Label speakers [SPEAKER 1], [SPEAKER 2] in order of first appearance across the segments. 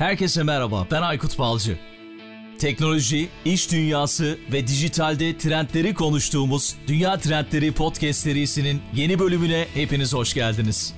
[SPEAKER 1] Herkese merhaba, ben Aykut Balcı. Teknoloji, iş dünyası ve dijitalde trendleri konuştuğumuz Dünya Trendleri Podcast serisinin yeni bölümüne hepiniz hoş geldiniz.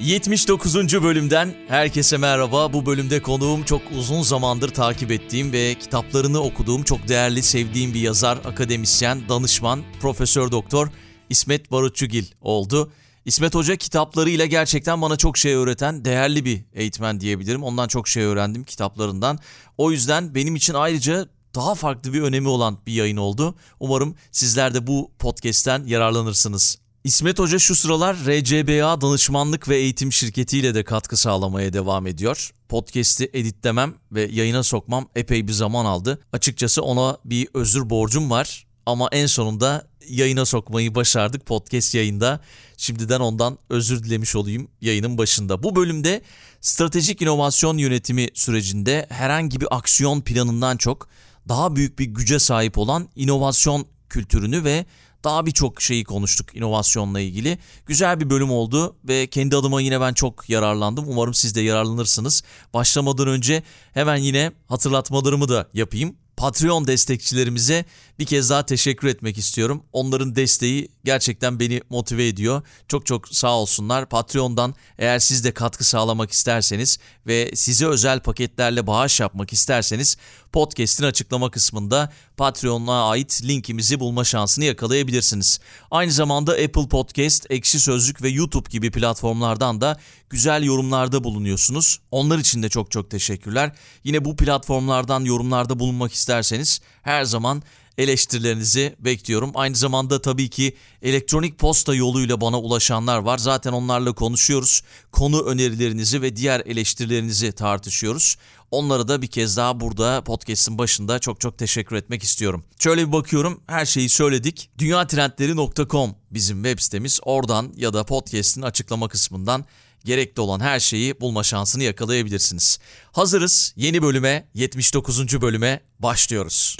[SPEAKER 1] 79. bölümden herkese merhaba. Bu bölümde konuğum çok uzun zamandır takip ettiğim ve kitaplarını okuduğum çok değerli, sevdiğim bir yazar, akademisyen, danışman, profesör doktor İsmet Barutçugil oldu. İsmet Hoca kitaplarıyla gerçekten bana çok şey öğreten değerli bir eğitmen diyebilirim. Ondan çok şey öğrendim kitaplarından. O yüzden benim için ayrıca daha farklı bir önemi olan bir yayın oldu. Umarım sizler de bu podcast'ten yararlanırsınız. İsmet Hoca şu sıralar RCBA danışmanlık ve eğitim şirketiyle de katkı sağlamaya devam ediyor. Podcast'i editlemem ve yayına sokmam epey bir zaman aldı. Açıkçası ona bir özür borcum var ama en sonunda yayına sokmayı başardık podcast yayında. Şimdiden ondan özür dilemiş olayım yayının başında. Bu bölümde stratejik inovasyon yönetimi sürecinde herhangi bir aksiyon planından çok daha büyük bir güce sahip olan inovasyon kültürünü ve daha birçok şeyi konuştuk inovasyonla ilgili. Güzel bir bölüm oldu ve kendi adıma yine ben çok yararlandım. Umarım siz de yararlanırsınız. Başlamadan önce hemen yine hatırlatmalarımı da yapayım. Patreon destekçilerimize bir kez daha teşekkür etmek istiyorum. Onların desteği gerçekten beni motive ediyor. Çok çok sağ olsunlar. Patreon'dan eğer siz de katkı sağlamak isterseniz ve size özel paketlerle bağış yapmak isterseniz podcast'in açıklama kısmında Patreon'a ait linkimizi bulma şansını yakalayabilirsiniz. Aynı zamanda Apple Podcast, Ekşi Sözlük ve YouTube gibi platformlardan da güzel yorumlarda bulunuyorsunuz. Onlar için de çok çok teşekkürler. Yine bu platformlardan yorumlarda bulunmak isterseniz her zaman eleştirilerinizi bekliyorum. Aynı zamanda tabii ki elektronik posta yoluyla bana ulaşanlar var. Zaten onlarla konuşuyoruz. Konu önerilerinizi ve diğer eleştirilerinizi tartışıyoruz. Onlara da bir kez daha burada podcast'in başında çok çok teşekkür etmek istiyorum. Şöyle bir bakıyorum her şeyi söyledik. Dünyatrendleri.com bizim web sitemiz. Oradan ya da podcast'in açıklama kısmından gerekli olan her şeyi bulma şansını yakalayabilirsiniz. Hazırız yeni bölüme 79. bölüme başlıyoruz.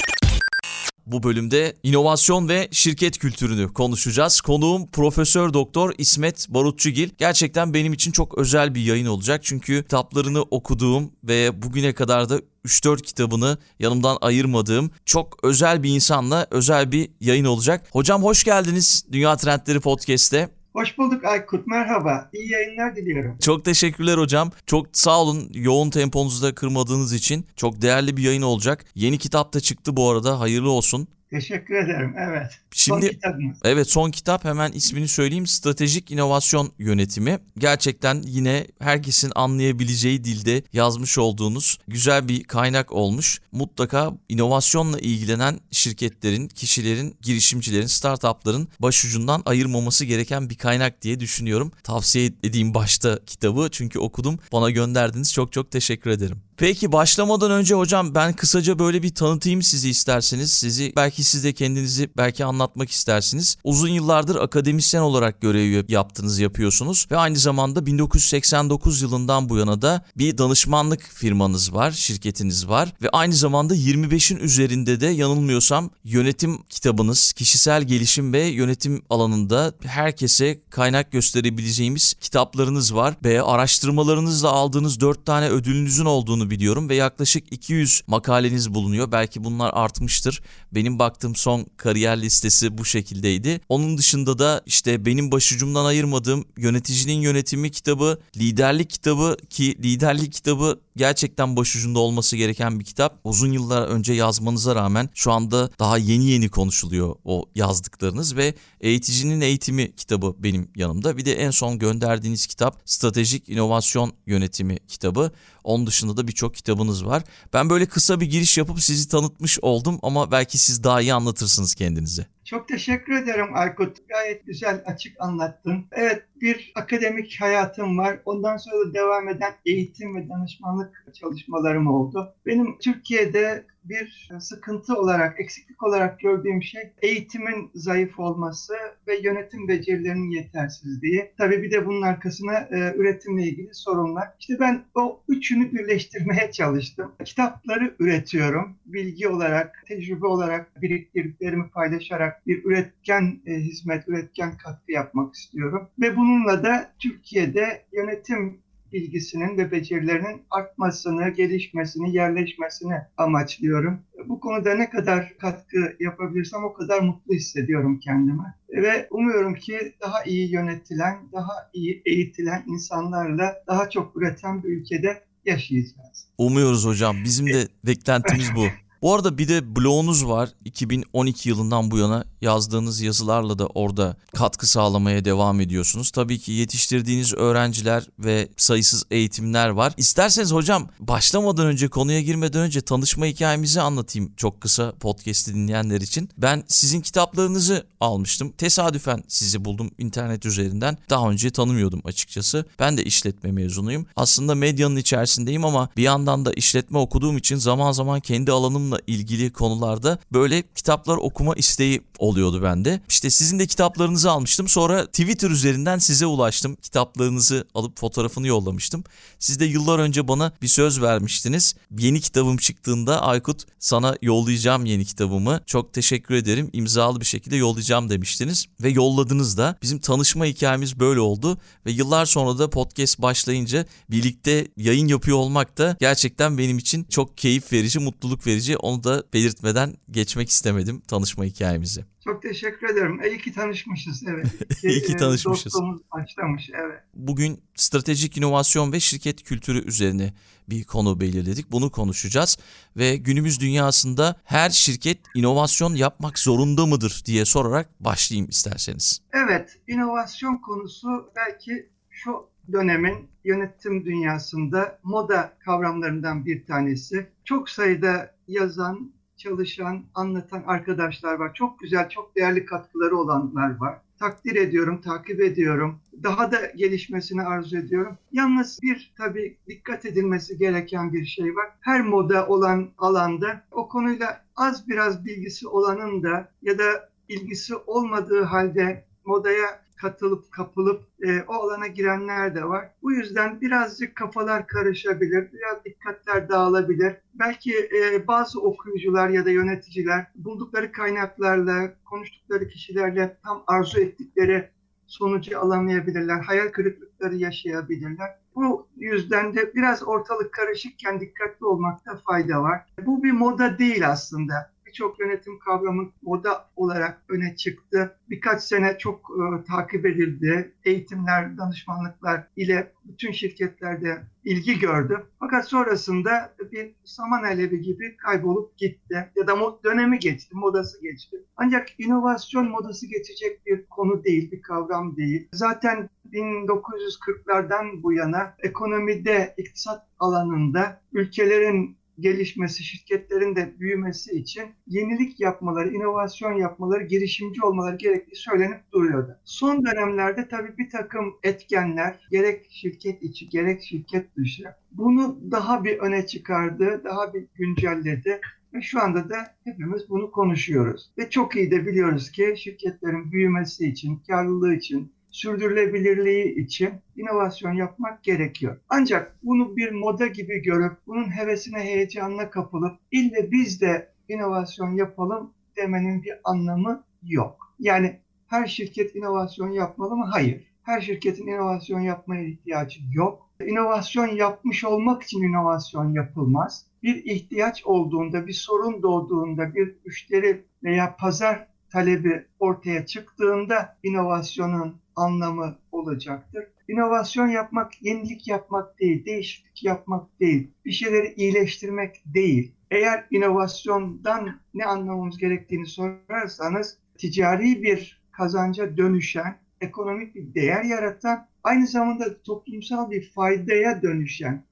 [SPEAKER 1] Bu bölümde inovasyon ve şirket kültürünü konuşacağız. Konuğum Profesör Doktor İsmet Barutçugil. Gerçekten benim için çok özel bir yayın olacak. Çünkü kitaplarını okuduğum ve bugüne kadar da 3-4 kitabını yanımdan ayırmadığım çok özel bir insanla özel bir yayın olacak. Hocam hoş geldiniz Dünya Trendleri Podcast'te.
[SPEAKER 2] Hoş bulduk Aykut. Merhaba. İyi yayınlar diliyorum.
[SPEAKER 1] Çok teşekkürler hocam. Çok sağ olun yoğun temponuzu da kırmadığınız için. Çok değerli bir yayın olacak. Yeni kitap da çıktı bu arada. Hayırlı olsun.
[SPEAKER 2] Teşekkür ederim. Evet.
[SPEAKER 1] Şimdi, son kitabımız. Evet son kitap hemen ismini söyleyeyim. Stratejik İnovasyon Yönetimi. Gerçekten yine herkesin anlayabileceği dilde yazmış olduğunuz güzel bir kaynak olmuş. Mutlaka inovasyonla ilgilenen şirketlerin, kişilerin, girişimcilerin, startupların başucundan ayırmaması gereken bir kaynak diye düşünüyorum. Tavsiye edeyim başta kitabı çünkü okudum. Bana gönderdiniz. Çok çok teşekkür ederim. Peki başlamadan önce hocam ben kısaca böyle bir tanıtayım sizi isterseniz. Sizi belki siz de kendinizi belki anlatmak istersiniz. Uzun yıllardır akademisyen olarak görev yaptınız, yapıyorsunuz ve aynı zamanda 1989 yılından bu yana da bir danışmanlık firmanız var, şirketiniz var ve aynı zamanda 25'in üzerinde de yanılmıyorsam yönetim kitabınız, kişisel gelişim ve yönetim alanında herkese kaynak gösterebileceğimiz kitaplarınız var ve araştırmalarınızla aldığınız 4 tane ödülünüzün olduğunu biliyorum ve yaklaşık 200 makaleniz bulunuyor. Belki bunlar artmıştır. Benim baktığım son kariyer listesi bu şekildeydi. Onun dışında da işte benim başucumdan ayırmadığım yöneticinin yönetimi kitabı, liderlik kitabı ki liderlik kitabı gerçekten başucunda olması gereken bir kitap. Uzun yıllar önce yazmanıza rağmen şu anda daha yeni yeni konuşuluyor o yazdıklarınız ve eğiticinin eğitimi kitabı benim yanımda. Bir de en son gönderdiğiniz kitap Stratejik İnovasyon Yönetimi kitabı. Onun dışında da birçok kitabınız var. Ben böyle kısa bir giriş yapıp sizi tanıtmış oldum ama belki siz daha iyi anlatırsınız kendinizi.
[SPEAKER 2] Çok teşekkür ederim Aykut. Gayet güzel açık anlattın. Evet bir akademik hayatım var. Ondan sonra da devam eden eğitim ve danışmanlık çalışmalarım oldu. Benim Türkiye'de bir sıkıntı olarak, eksiklik olarak gördüğüm şey eğitimin zayıf olması ve yönetim becerilerinin yetersizliği. Tabii bir de bunun arkasına e, üretimle ilgili sorunlar. İşte ben o üçünü birleştirmeye çalıştım. Kitapları üretiyorum. Bilgi olarak, tecrübe olarak biriktirdiklerimi paylaşarak bir üretken e, hizmet, üretken katkı yapmak istiyorum. Ve bununla da Türkiye'de yönetim bilgisinin ve becerilerinin artmasını, gelişmesini, yerleşmesini amaçlıyorum. Bu konuda ne kadar katkı yapabilirsem o kadar mutlu hissediyorum kendimi. Ve umuyorum ki daha iyi yönetilen, daha iyi eğitilen insanlarla daha çok üreten bir ülkede yaşayacağız.
[SPEAKER 1] Umuyoruz hocam. Bizim de beklentimiz bu. Bu arada bir de blogunuz var. 2012 yılından bu yana yazdığınız yazılarla da orada katkı sağlamaya devam ediyorsunuz. Tabii ki yetiştirdiğiniz öğrenciler ve sayısız eğitimler var. İsterseniz hocam başlamadan önce konuya girmeden önce tanışma hikayemizi anlatayım çok kısa podcast'i dinleyenler için. Ben sizin kitaplarınızı almıştım. Tesadüfen sizi buldum internet üzerinden. Daha önce tanımıyordum açıkçası. Ben de işletme mezunuyum. Aslında medyanın içerisindeyim ama bir yandan da işletme okuduğum için zaman zaman kendi alanımla ilgili konularda böyle kitaplar okuma isteği oluyordu bende. İşte sizin de kitaplarınızı almıştım. Sonra Twitter üzerinden size ulaştım. Kitaplarınızı alıp fotoğrafını yollamıştım. Siz de yıllar önce bana bir söz vermiştiniz. Yeni kitabım çıktığında Aykut sana yollayacağım yeni kitabımı. Çok teşekkür ederim. İmzalı bir şekilde yollayacağım demiştiniz ve yolladınız da. Bizim tanışma hikayemiz böyle oldu ve yıllar sonra da podcast başlayınca birlikte yayın yapıyor olmak da gerçekten benim için çok keyif verici, mutluluk verici. Onu da belirtmeden geçmek istemedim tanışma hikayemizi.
[SPEAKER 2] Çok teşekkür ederim. İyi ki tanışmışız. Evet.
[SPEAKER 1] İyi ki
[SPEAKER 2] e,
[SPEAKER 1] tanışmışız.
[SPEAKER 2] Dostluğumuz başlamış. Evet.
[SPEAKER 1] Bugün stratejik inovasyon ve şirket kültürü üzerine bir konu belirledik. Bunu konuşacağız ve günümüz dünyasında her şirket inovasyon yapmak zorunda mıdır diye sorarak başlayayım isterseniz.
[SPEAKER 2] Evet, inovasyon konusu belki şu dönemin yönetim dünyasında moda kavramlarından bir tanesi. Çok sayıda yazan, çalışan, anlatan arkadaşlar var. Çok güzel, çok değerli katkıları olanlar var. Takdir ediyorum, takip ediyorum. Daha da gelişmesini arzu ediyorum. Yalnız bir tabii dikkat edilmesi gereken bir şey var. Her moda olan alanda o konuyla az biraz bilgisi olanın da ya da ilgisi olmadığı halde modaya katılıp kapılıp e, o alana girenler de var. Bu yüzden birazcık kafalar karışabilir, biraz dikkatler dağılabilir. Belki e, bazı okuyucular ya da yöneticiler buldukları kaynaklarla, konuştukları kişilerle tam arzu ettikleri sonucu alamayabilirler, hayal kırıklıkları yaşayabilirler. Bu yüzden de biraz ortalık karışıkken dikkatli olmakta fayda var. Bu bir moda değil aslında birçok yönetim kavramı moda olarak öne çıktı. Birkaç sene çok e, takip edildi. Eğitimler, danışmanlıklar ile bütün şirketlerde ilgi gördü. Fakat sonrasında bir saman alevi gibi kaybolup gitti. Ya da dönemi geçti, modası geçti. Ancak inovasyon modası geçecek bir konu değil, bir kavram değil. Zaten 1940'lardan bu yana ekonomide, iktisat alanında ülkelerin gelişmesi, şirketlerin de büyümesi için yenilik yapmaları, inovasyon yapmaları, girişimci olmaları gerektiği söylenip duruyordu. Son dönemlerde tabii bir takım etkenler gerek şirket içi gerek şirket dışı bunu daha bir öne çıkardı, daha bir güncelledi. Ve şu anda da hepimiz bunu konuşuyoruz. Ve çok iyi de biliyoruz ki şirketlerin büyümesi için, karlılığı için, sürdürülebilirliği için inovasyon yapmak gerekiyor. Ancak bunu bir moda gibi görüp bunun hevesine heyecanına kapılıp ille biz de inovasyon yapalım demenin bir anlamı yok. Yani her şirket inovasyon yapmalı mı? Hayır. Her şirketin inovasyon yapmaya ihtiyacı yok. İnovasyon yapmış olmak için inovasyon yapılmaz. Bir ihtiyaç olduğunda, bir sorun doğduğunda, bir müşteri veya pazar talebi ortaya çıktığında inovasyonun anlamı olacaktır. İnovasyon yapmak, yenilik yapmak değil, değişiklik yapmak değil, bir şeyleri iyileştirmek değil. Eğer inovasyondan ne anlamamız gerektiğini sorarsanız ticari bir kazanca dönüşen, ekonomik bir değer yaratan, aynı zamanda toplumsal bir faydaya dönüşen,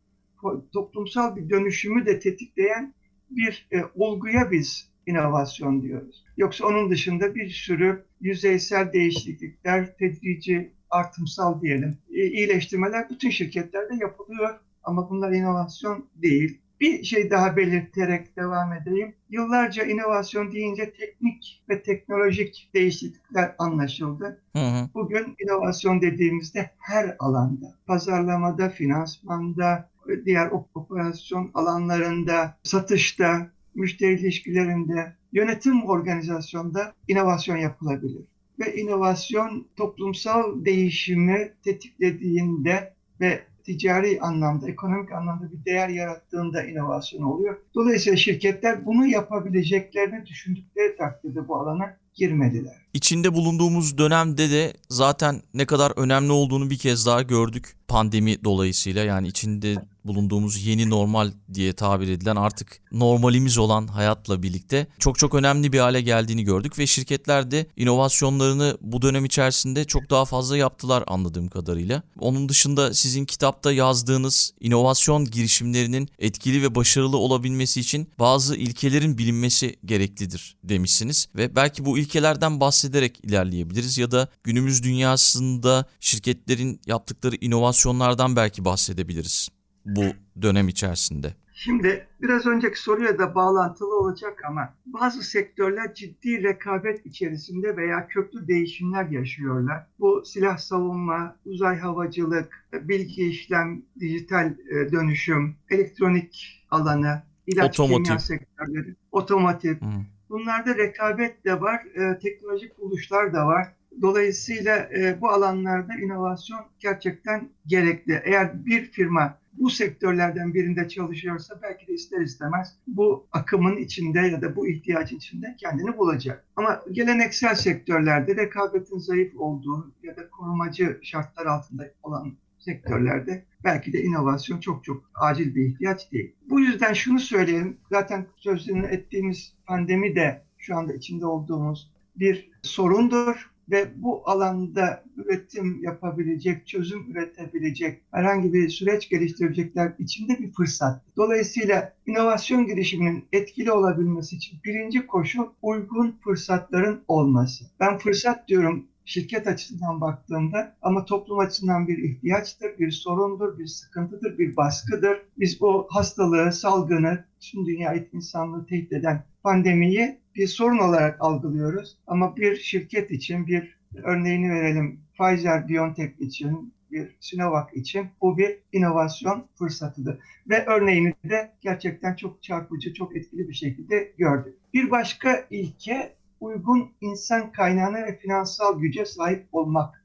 [SPEAKER 2] toplumsal bir dönüşümü de tetikleyen bir e, olguya biz inovasyon diyoruz. Yoksa onun dışında bir sürü yüzeysel değişiklikler, tedrici, artımsal diyelim, iyileştirmeler bütün şirketlerde yapılıyor. Ama bunlar inovasyon değil. Bir şey daha belirterek devam edeyim. Yıllarca inovasyon deyince teknik ve teknolojik değişiklikler anlaşıldı. Hı hı. Bugün inovasyon dediğimizde her alanda, pazarlamada, finansmanda, diğer operasyon alanlarında, satışta, müşteri ilişkilerinde, yönetim organizasyonda inovasyon yapılabilir. Ve inovasyon toplumsal değişimi tetiklediğinde ve ticari anlamda, ekonomik anlamda bir değer yarattığında inovasyon oluyor. Dolayısıyla şirketler bunu yapabileceklerini düşündükleri takdirde bu alana girmediler.
[SPEAKER 1] İçinde bulunduğumuz dönemde de zaten ne kadar önemli olduğunu bir kez daha gördük pandemi dolayısıyla. Yani içinde bulunduğumuz yeni normal diye tabir edilen artık normalimiz olan hayatla birlikte çok çok önemli bir hale geldiğini gördük ve şirketler de inovasyonlarını bu dönem içerisinde çok daha fazla yaptılar anladığım kadarıyla. Onun dışında sizin kitapta yazdığınız inovasyon girişimlerinin etkili ve başarılı olabilmesi için bazı ilkelerin bilinmesi gereklidir demişsiniz ve belki bu ilkelerden bahsederek ilerleyebiliriz ya da günümüz dünyasında şirketlerin yaptıkları inovasyonlardan belki bahsedebiliriz bu dönem içerisinde.
[SPEAKER 2] Şimdi biraz önceki soruya da bağlantılı olacak ama bazı sektörler ciddi rekabet içerisinde veya köklü değişimler yaşıyorlar. Bu silah savunma, uzay havacılık, bilgi işlem, dijital e, dönüşüm, elektronik alanı, ilaç
[SPEAKER 1] Otomotiv.
[SPEAKER 2] kimya sektörleri, otomotiv.
[SPEAKER 1] Hı.
[SPEAKER 2] Bunlarda rekabet de var, e, teknolojik buluşlar da var. Dolayısıyla e, bu alanlarda inovasyon gerçekten gerekli. Eğer bir firma bu sektörlerden birinde çalışıyorsa belki de ister istemez bu akımın içinde ya da bu ihtiyacın içinde kendini bulacak. Ama geleneksel sektörlerde rekabetin zayıf olduğu ya da korumacı şartlar altında olan sektörlerde belki de inovasyon çok çok acil bir ihtiyaç değil. Bu yüzden şunu söyleyelim. Zaten sözünü ettiğimiz pandemi de şu anda içinde olduğumuz bir sorundur ve bu alanda üretim yapabilecek, çözüm üretebilecek, herhangi bir süreç geliştirecekler içinde bir fırsat. Dolayısıyla inovasyon girişiminin etkili olabilmesi için birinci koşul uygun fırsatların olması. Ben fırsat diyorum şirket açısından baktığımda ama toplum açısından bir ihtiyaçtır, bir sorundur, bir sıkıntıdır, bir baskıdır. Biz bu hastalığı, salgını, tüm dünyayı, insanlığı tehdit eden pandemiyi bir sorun olarak algılıyoruz. Ama bir şirket için, bir örneğini verelim, Pfizer-BioNTech için, bir Sinovac için bu bir inovasyon fırsatıdır. Ve örneğini de gerçekten çok çarpıcı, çok etkili bir şekilde gördük. Bir başka ilke uygun insan kaynağına ve finansal güce sahip olmaktır.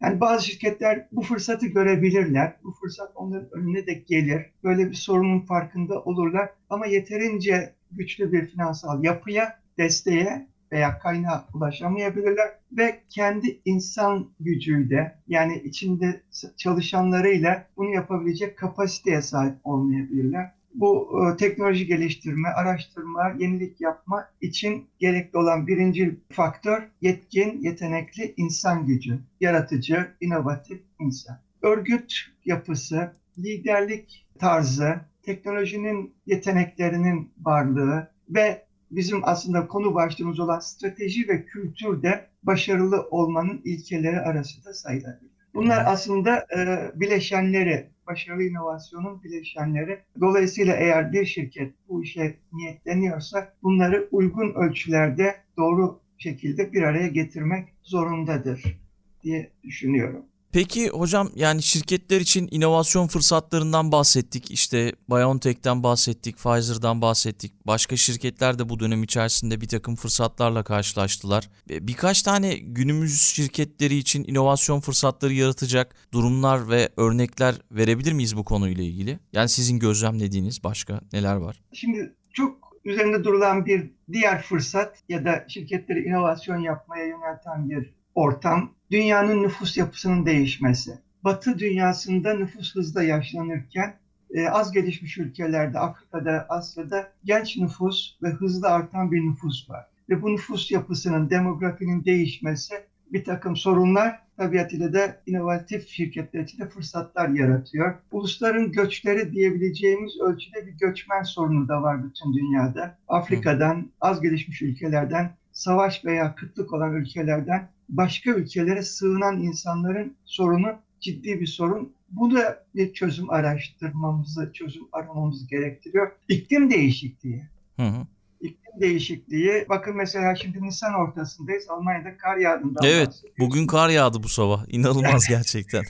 [SPEAKER 2] Yani bazı şirketler bu fırsatı görebilirler. Bu fırsat onların önüne de gelir. Böyle bir sorunun farkında olurlar. Ama yeterince güçlü bir finansal yapıya, desteğe veya kaynağa ulaşamayabilirler ve kendi insan gücüyle yani içinde çalışanlarıyla bunu yapabilecek kapasiteye sahip olmayabilirler bu e, teknoloji geliştirme, araştırma, yenilik yapma için gerekli olan birinci faktör yetkin, yetenekli insan gücü, yaratıcı, inovatif insan. Örgüt yapısı, liderlik tarzı, teknolojinin yeteneklerinin varlığı ve bizim aslında konu başlığımız olan strateji ve kültür de başarılı olmanın ilkeleri arasında sayılabilir. Bunlar aslında e, bileşenleri, başarılı inovasyonun bileşenleri. Dolayısıyla eğer bir şirket bu işe niyetleniyorsa bunları uygun ölçülerde doğru şekilde bir araya getirmek zorundadır diye düşünüyorum.
[SPEAKER 1] Peki hocam yani şirketler için inovasyon fırsatlarından bahsettik. İşte BioNTech'ten bahsettik, Pfizer'dan bahsettik. Başka şirketler de bu dönem içerisinde bir takım fırsatlarla karşılaştılar. Birkaç tane günümüz şirketleri için inovasyon fırsatları yaratacak durumlar ve örnekler verebilir miyiz bu konuyla ilgili? Yani sizin gözlemlediğiniz başka neler var?
[SPEAKER 2] Şimdi çok üzerinde durulan bir diğer fırsat ya da şirketleri inovasyon yapmaya yönelten bir ortam dünyanın nüfus yapısının değişmesi. Batı dünyasında nüfus hızla yaşlanırken e, az gelişmiş ülkelerde, Afrika'da, Asya'da genç nüfus ve hızlı artan bir nüfus var. Ve bu nüfus yapısının, demografinin değişmesi bir takım sorunlar tabiatıyla da inovatif şirketler için de fırsatlar yaratıyor. Ulusların göçleri diyebileceğimiz ölçüde bir göçmen sorunu da var bütün dünyada. Afrika'dan, az gelişmiş ülkelerden, savaş veya kıtlık olan ülkelerden başka ülkelere sığınan insanların sorunu ciddi bir sorun. Bu da bir çözüm araştırmamızı, çözüm aramamızı gerektiriyor. İklim değişikliği.
[SPEAKER 1] Hı hı.
[SPEAKER 2] iklim değişikliği. Bakın mesela şimdi Nisan ortasındayız. Almanya'da kar yağdığından
[SPEAKER 1] Evet, bugün kar yağdı bu sabah. İnanılmaz gerçekten.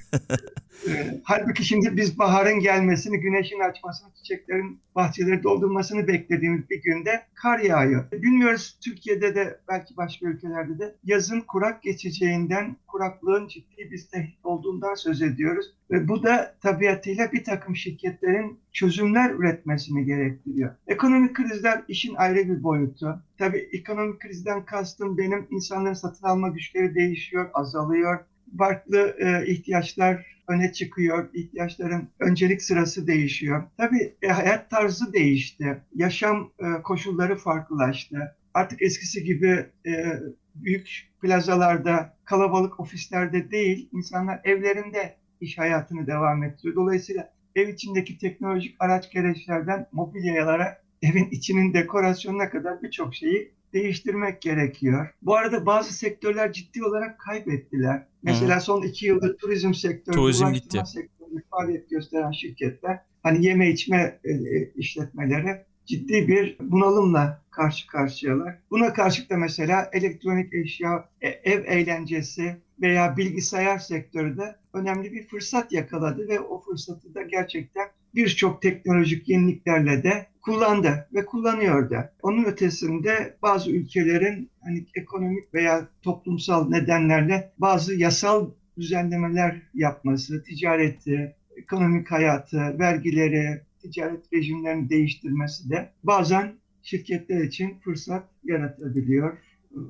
[SPEAKER 2] Halbuki şimdi biz baharın gelmesini, güneşin açmasını, çiçeklerin bahçeleri doldurmasını beklediğimiz bir günde kar yağıyor. Bilmiyoruz Türkiye'de de belki başka ülkelerde de yazın kurak geçeceğinden, kuraklığın ciddi bir tehdit olduğundan söz ediyoruz. Ve bu da tabiatıyla bir takım şirketlerin çözümler üretmesini gerektiriyor. Ekonomik krizler işin ayrı bir boyutu. Tabii ekonomik krizden kastım benim insanların satın alma güçleri değişiyor, azalıyor. Farklı e, ihtiyaçlar öne çıkıyor. İhtiyaçların öncelik sırası değişiyor. Tabii e, hayat tarzı değişti. Yaşam e, koşulları farklılaştı. Artık eskisi gibi e, büyük plazalarda, kalabalık ofislerde değil, insanlar evlerinde iş hayatını devam ettiriyor. Dolayısıyla ev içindeki teknolojik araç gereçlerden mobilyalara, evin içinin dekorasyonuna kadar birçok şeyi değiştirmek gerekiyor. Bu arada bazı sektörler ciddi olarak kaybettiler. Mesela son iki yılda turizm sektörü,
[SPEAKER 1] Turizm gitti.
[SPEAKER 2] sektörü faaliyet gösteren şirketler, hani yeme içme e, e, işletmeleri ciddi bir bunalımla karşı karşıyalar. Buna karşılık da mesela elektronik eşya, e, ev eğlencesi veya bilgisayar sektörü de önemli bir fırsat yakaladı ve o fırsatı da gerçekten birçok teknolojik yeniliklerle de kullandı ve kullanıyor da. Onun ötesinde bazı ülkelerin hani ekonomik veya toplumsal nedenlerle bazı yasal düzenlemeler yapması, ticareti, ekonomik hayatı, vergileri, ticaret rejimlerini değiştirmesi de bazen şirketler için fırsat yaratabiliyor,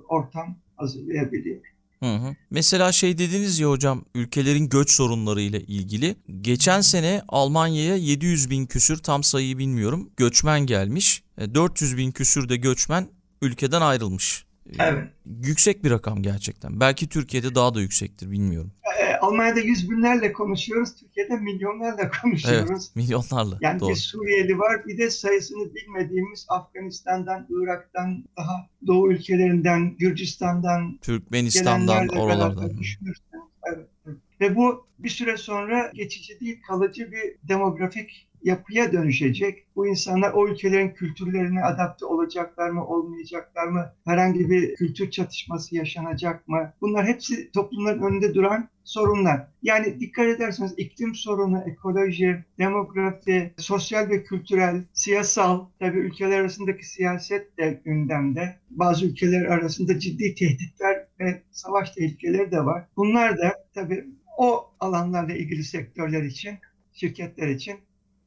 [SPEAKER 2] ortam hazırlayabiliyor.
[SPEAKER 1] Hı hı. Mesela şey dediniz ya hocam ülkelerin göç sorunları ile ilgili. Geçen sene Almanya'ya 700 bin küsür tam sayıyı bilmiyorum göçmen gelmiş. E, 400 bin küsür de göçmen ülkeden ayrılmış. E,
[SPEAKER 2] Evet.
[SPEAKER 1] Yüksek bir rakam gerçekten. Belki Türkiye'de daha da yüksektir bilmiyorum.
[SPEAKER 2] Almanya'da yüz binlerle konuşuyoruz, Türkiye'de milyonlarla konuşuyoruz.
[SPEAKER 1] Evet milyonlarla
[SPEAKER 2] Yani
[SPEAKER 1] doğru.
[SPEAKER 2] bir Suriyeli var, bir de sayısını bilmediğimiz Afganistan'dan, Irak'tan, daha doğu ülkelerinden, Gürcistan'dan
[SPEAKER 1] Türkmenistan'dan oralardan.
[SPEAKER 2] evet. Ve bu bir süre sonra geçici değil, kalıcı bir demografik yapıya dönüşecek. Bu insanlar o ülkelerin kültürlerine adapte olacaklar mı, olmayacaklar mı? Herhangi bir kültür çatışması yaşanacak mı? Bunlar hepsi toplumların önünde duran sorunlar. Yani dikkat ederseniz iklim sorunu, ekoloji, demografi, sosyal ve kültürel, siyasal, tabii ülkeler arasındaki siyaset de gündemde. Bazı ülkeler arasında ciddi tehditler ve savaş tehlikeleri de var. Bunlar da tabii o alanlarla ilgili sektörler için, şirketler için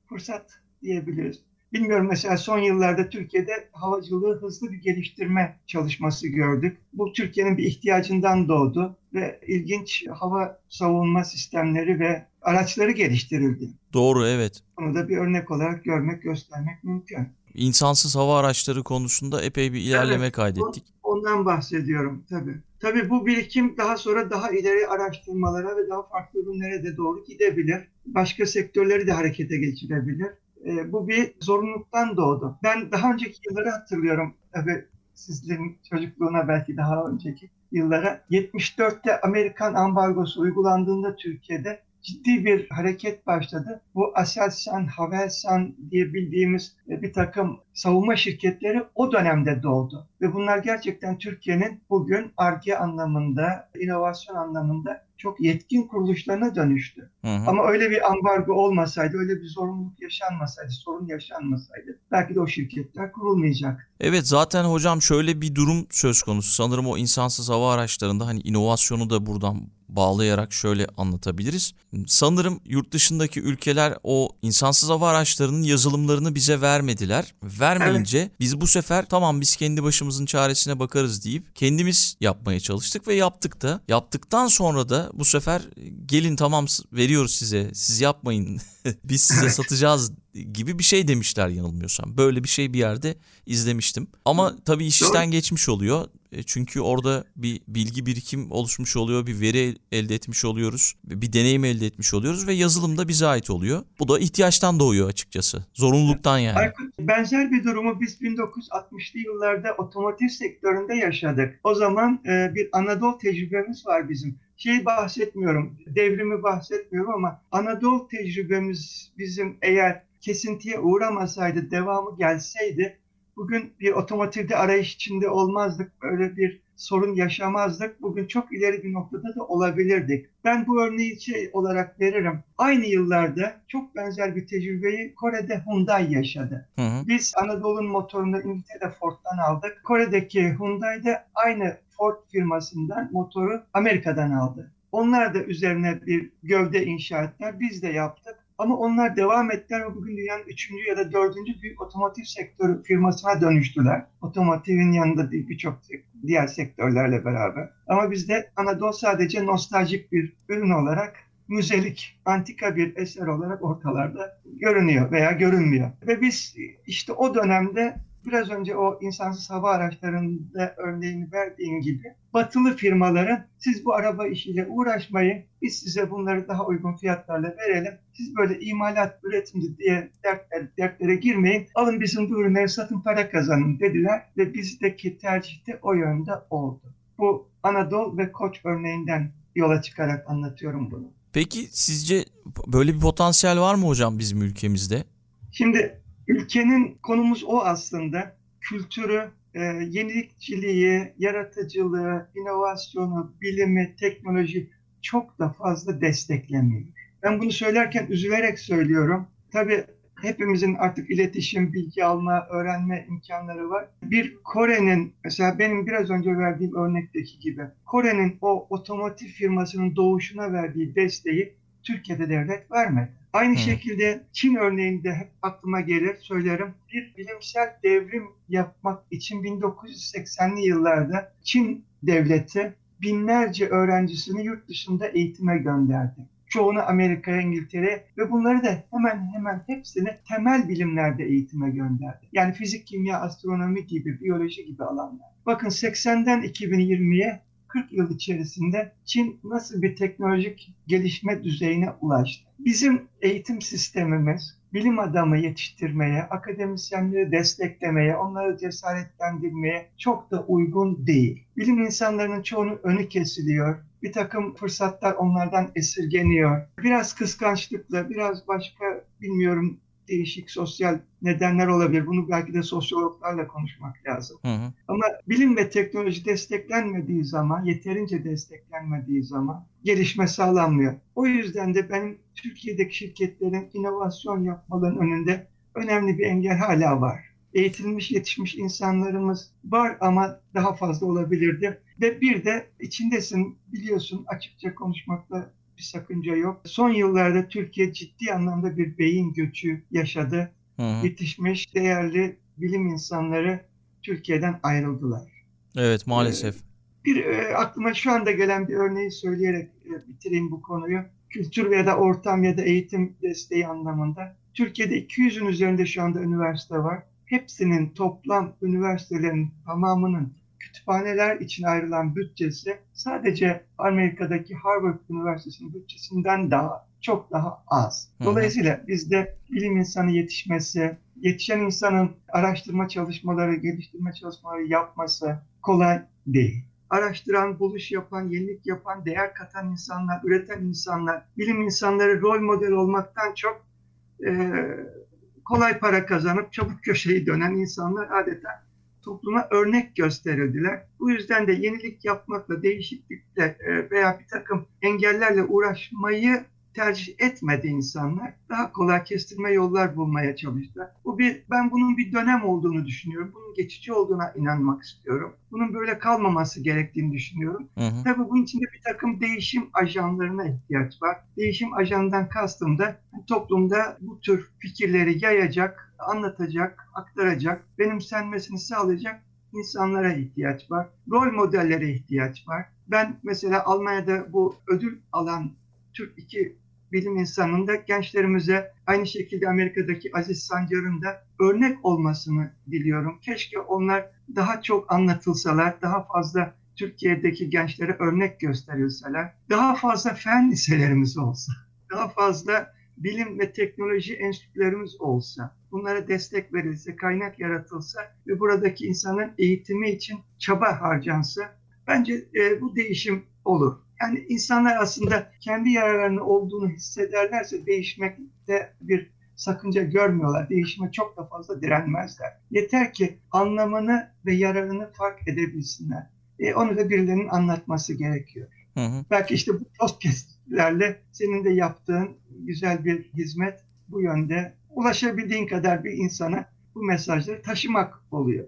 [SPEAKER 2] fırsat diyebiliriz. Bilmiyorum mesela son yıllarda Türkiye'de havacılığı hızlı bir geliştirme çalışması gördük. Bu Türkiye'nin bir ihtiyacından doğdu ve ilginç hava savunma sistemleri ve araçları geliştirildi.
[SPEAKER 1] Doğru evet.
[SPEAKER 2] Bunu da bir örnek olarak görmek, göstermek mümkün.
[SPEAKER 1] İnsansız hava araçları konusunda epey bir ilerleme kaydettik.
[SPEAKER 2] Ondan bahsediyorum tabii. Tabii bu birikim daha sonra daha ileri araştırmalara ve daha farklı ürünlere de doğru gidebilir. Başka sektörleri de harekete geçirebilir. E, bu bir zorunluluktan doğdu. Ben daha önceki yılları hatırlıyorum. Tabii sizlerin çocukluğuna belki daha önceki yıllara. 74'te Amerikan ambargosu uygulandığında Türkiye'de ciddi bir hareket başladı. Bu Aselsan, Havelsan diye bildiğimiz e, bir takım savunma şirketleri o dönemde doğdu. Ve bunlar gerçekten Türkiye'nin bugün ARGE anlamında, inovasyon anlamında çok yetkin kuruluşlarına dönüştü.
[SPEAKER 1] Hı hı.
[SPEAKER 2] Ama öyle bir ambargo olmasaydı, öyle bir zorunluluk yaşanmasaydı, sorun yaşanmasaydı belki de o şirketler kurulmayacak.
[SPEAKER 1] Evet zaten hocam şöyle bir durum söz konusu. Sanırım o insansız hava araçlarında hani inovasyonu da buradan bağlayarak şöyle anlatabiliriz. Sanırım yurt dışındaki ülkeler o insansız hava araçlarının yazılımlarını bize vermediler. Vermeyince biz bu sefer tamam biz kendi başımızın çaresine bakarız deyip kendimiz yapmaya çalıştık ve yaptık da. Yaptıktan sonra da bu sefer gelin tamam veriyoruz size siz yapmayın biz size satacağız gibi bir şey demişler yanılmıyorsam. Böyle bir şey bir yerde izlemiştim. Ama tabii iş işten geçmiş oluyor. E, Çünkü orada bir bilgi birikim oluşmuş oluyor, bir veri elde etmiş oluyoruz, bir deneyim elde etmiş oluyoruz ve yazılım da bize ait oluyor. Bu da ihtiyaçtan doğuyor açıkçası. Zorunluluktan yani.
[SPEAKER 2] Aykut, benzer bir durumu biz 1960'lı yıllarda otomotiv sektöründe yaşadık. O zaman e, bir Anadolu tecrübemiz var bizim. Şey bahsetmiyorum, devrimi bahsetmiyorum ama Anadolu tecrübemiz bizim eğer kesintiye uğramasaydı, devamı gelseydi bugün bir otomotivde arayış içinde olmazdık. Böyle bir sorun yaşamazdık. Bugün çok ileri bir noktada da olabilirdik. Ben bu örneği şey olarak veririm. Aynı yıllarda çok benzer bir tecrübeyi Kore'de Hyundai yaşadı. Hı hı. Biz Anadolu'nun motorunu İngiltere'de Ford'dan aldık. Kore'deki Hyundai de aynı Ford firmasından motoru Amerika'dan aldı. Onlar da üzerine bir gövde inşa ettiler. Biz de yaptık. Ama onlar devam ettiler ve bugün dünyanın üçüncü ya da dördüncü büyük otomotiv sektörü firmasına dönüştüler. Otomotivin yanında birçok diğer sektörlerle beraber. Ama bizde Anadolu sadece nostaljik bir ürün olarak müzelik, antika bir eser olarak ortalarda görünüyor veya görünmüyor. Ve biz işte o dönemde biraz önce o insansız hava araçlarında örneğini verdiğim gibi batılı firmaların siz bu araba işiyle uğraşmayın, biz size bunları daha uygun fiyatlarla verelim. Siz böyle imalat, üretimci diye dertler, dertlere girmeyin. Alın bizim bu ürünleri satın para kazanın dediler ve bizdeki tercih de o yönde oldu. Bu Anadolu ve Koç örneğinden yola çıkarak anlatıyorum bunu.
[SPEAKER 1] Peki sizce böyle bir potansiyel var mı hocam bizim ülkemizde?
[SPEAKER 2] Şimdi ülkenin konumuz o aslında. Kültürü, e, yenilikçiliği, yaratıcılığı, inovasyonu, bilimi, teknoloji çok da fazla desteklemiyor. Ben bunu söylerken üzülerek söylüyorum. Tabii hepimizin artık iletişim, bilgi alma, öğrenme imkanları var. Bir Kore'nin, mesela benim biraz önce verdiğim örnekteki gibi, Kore'nin o otomotiv firmasının doğuşuna verdiği desteği Türkiye'de devlet vermedi. Aynı Hı. şekilde Çin örneğinde hep aklıma gelir, söylerim. Bir bilimsel devrim yapmak için 1980'li yıllarda Çin devleti binlerce öğrencisini yurt dışında eğitime gönderdi. Çoğunu Amerika'ya, İngiltere'ye ve bunları da hemen hemen hepsini temel bilimlerde eğitime gönderdi. Yani fizik, kimya, astronomi gibi, biyoloji gibi alanlar. Bakın 80'den 2020'ye 40 yıl içerisinde Çin nasıl bir teknolojik gelişme düzeyine ulaştı? Bizim eğitim sistemimiz bilim adamı yetiştirmeye, akademisyenleri desteklemeye, onları cesaretlendirmeye çok da uygun değil. Bilim insanlarının çoğunun önü kesiliyor. Bir takım fırsatlar onlardan esirgeniyor. Biraz kıskançlıkla, biraz başka bilmiyorum değişik sosyal nedenler olabilir. Bunu belki de sosyologlarla konuşmak lazım. Hı hı. Ama bilim ve teknoloji desteklenmediği zaman, yeterince desteklenmediği zaman gelişme sağlanmıyor. O yüzden de benim Türkiye'deki şirketlerin inovasyon yapmaların önünde önemli bir engel hala var. Eğitilmiş, yetişmiş insanlarımız var ama daha fazla olabilirdi. Ve bir de içindesin, biliyorsun açıkça konuşmakla bir sakınca yok. Son yıllarda Türkiye ciddi anlamda bir beyin göçü yaşadı. Hı hı. Yetişmiş değerli bilim insanları Türkiye'den ayrıldılar.
[SPEAKER 1] Evet maalesef. Ee,
[SPEAKER 2] bir e, aklıma şu anda gelen bir örneği söyleyerek e, bitireyim bu konuyu. Kültür ya da ortam ya da eğitim desteği anlamında. Türkiye'de 200'ün üzerinde şu anda üniversite var. Hepsinin toplam üniversitelerin tamamının kütüphaneler için ayrılan bütçesi sadece Amerika'daki Harvard Üniversitesi'nin bütçesinden daha çok daha az. Dolayısıyla bizde bilim insanı yetişmesi, yetişen insanın araştırma çalışmaları, geliştirme çalışmaları yapması kolay değil. Araştıran, buluş yapan, yenilik yapan, değer katan insanlar, üreten insanlar, bilim insanları rol model olmaktan çok e, kolay para kazanıp çabuk köşeyi dönen insanlar adeta topluma örnek gösterildiler. Bu yüzden de yenilik yapmakla, değişiklikle e, veya bir takım engellerle uğraşmayı tercih etmedi insanlar. Daha kolay kestirme yollar bulmaya çalıştılar. Bu bir, ben bunun bir dönem olduğunu düşünüyorum. Bunun geçici olduğuna inanmak istiyorum. Bunun böyle kalmaması gerektiğini düşünüyorum. Hı hı. Tabii bunun içinde bir takım değişim ajanlarına ihtiyaç var. Değişim ajandan kastım da toplumda bu tür fikirleri yayacak, anlatacak, aktaracak, benimsenmesini sağlayacak insanlara ihtiyaç var. Rol modellere ihtiyaç var. Ben mesela Almanya'da bu ödül alan Türk iki bilim insanında gençlerimize aynı şekilde Amerika'daki Aziz Sancar'ın da örnek olmasını diliyorum. Keşke onlar daha çok anlatılsalar, daha fazla Türkiye'deki gençlere örnek gösterilseler, daha fazla fen liselerimiz olsa, daha fazla bilim ve teknoloji enstitülerimiz olsa, bunlara destek verilse, kaynak yaratılsa ve buradaki insanın eğitimi için çaba harcansa, bence e, bu değişim olur. Yani insanlar aslında kendi yararlarının olduğunu hissederlerse değişmekte bir sakınca görmüyorlar. Değişime çok da fazla direnmezler. Yeter ki anlamını ve yararını fark edebilsinler. E, onu da birilerinin anlatması gerekiyor. Hı hı. Belki işte bu podcastlerle senin de yaptığın güzel bir hizmet bu yönde ulaşabildiğin kadar bir insana bu mesajları taşımak oluyor.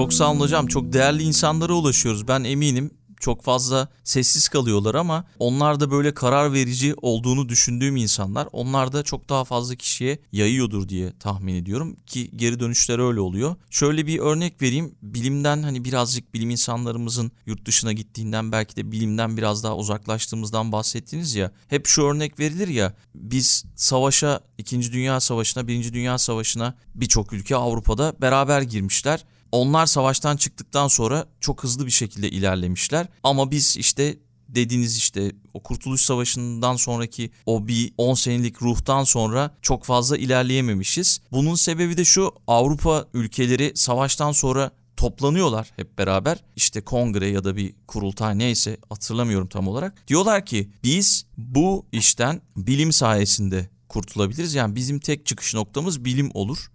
[SPEAKER 1] Çok sağ olun hocam. Çok değerli insanlara ulaşıyoruz. Ben eminim çok fazla sessiz kalıyorlar ama onlar da böyle karar verici olduğunu düşündüğüm insanlar. Onlar da çok daha fazla kişiye yayıyordur diye tahmin ediyorum ki geri dönüşler öyle oluyor. Şöyle bir örnek vereyim. Bilimden hani birazcık bilim insanlarımızın yurt dışına gittiğinden belki de bilimden biraz daha uzaklaştığımızdan bahsettiniz ya. Hep şu örnek verilir ya. Biz savaşa, 2. Dünya Savaşı'na, 1. Dünya Savaşı'na birçok ülke Avrupa'da beraber girmişler. Onlar savaştan çıktıktan sonra çok hızlı bir şekilde ilerlemişler. Ama biz işte dediğiniz işte o Kurtuluş Savaşı'ndan sonraki o bir 10 senelik ruhtan sonra çok fazla ilerleyememişiz. Bunun sebebi de şu Avrupa ülkeleri savaştan sonra toplanıyorlar hep beraber. İşte kongre ya da bir kurultay neyse hatırlamıyorum tam olarak. Diyorlar ki biz bu işten bilim sayesinde kurtulabiliriz. Yani bizim tek çıkış noktamız bilim olur.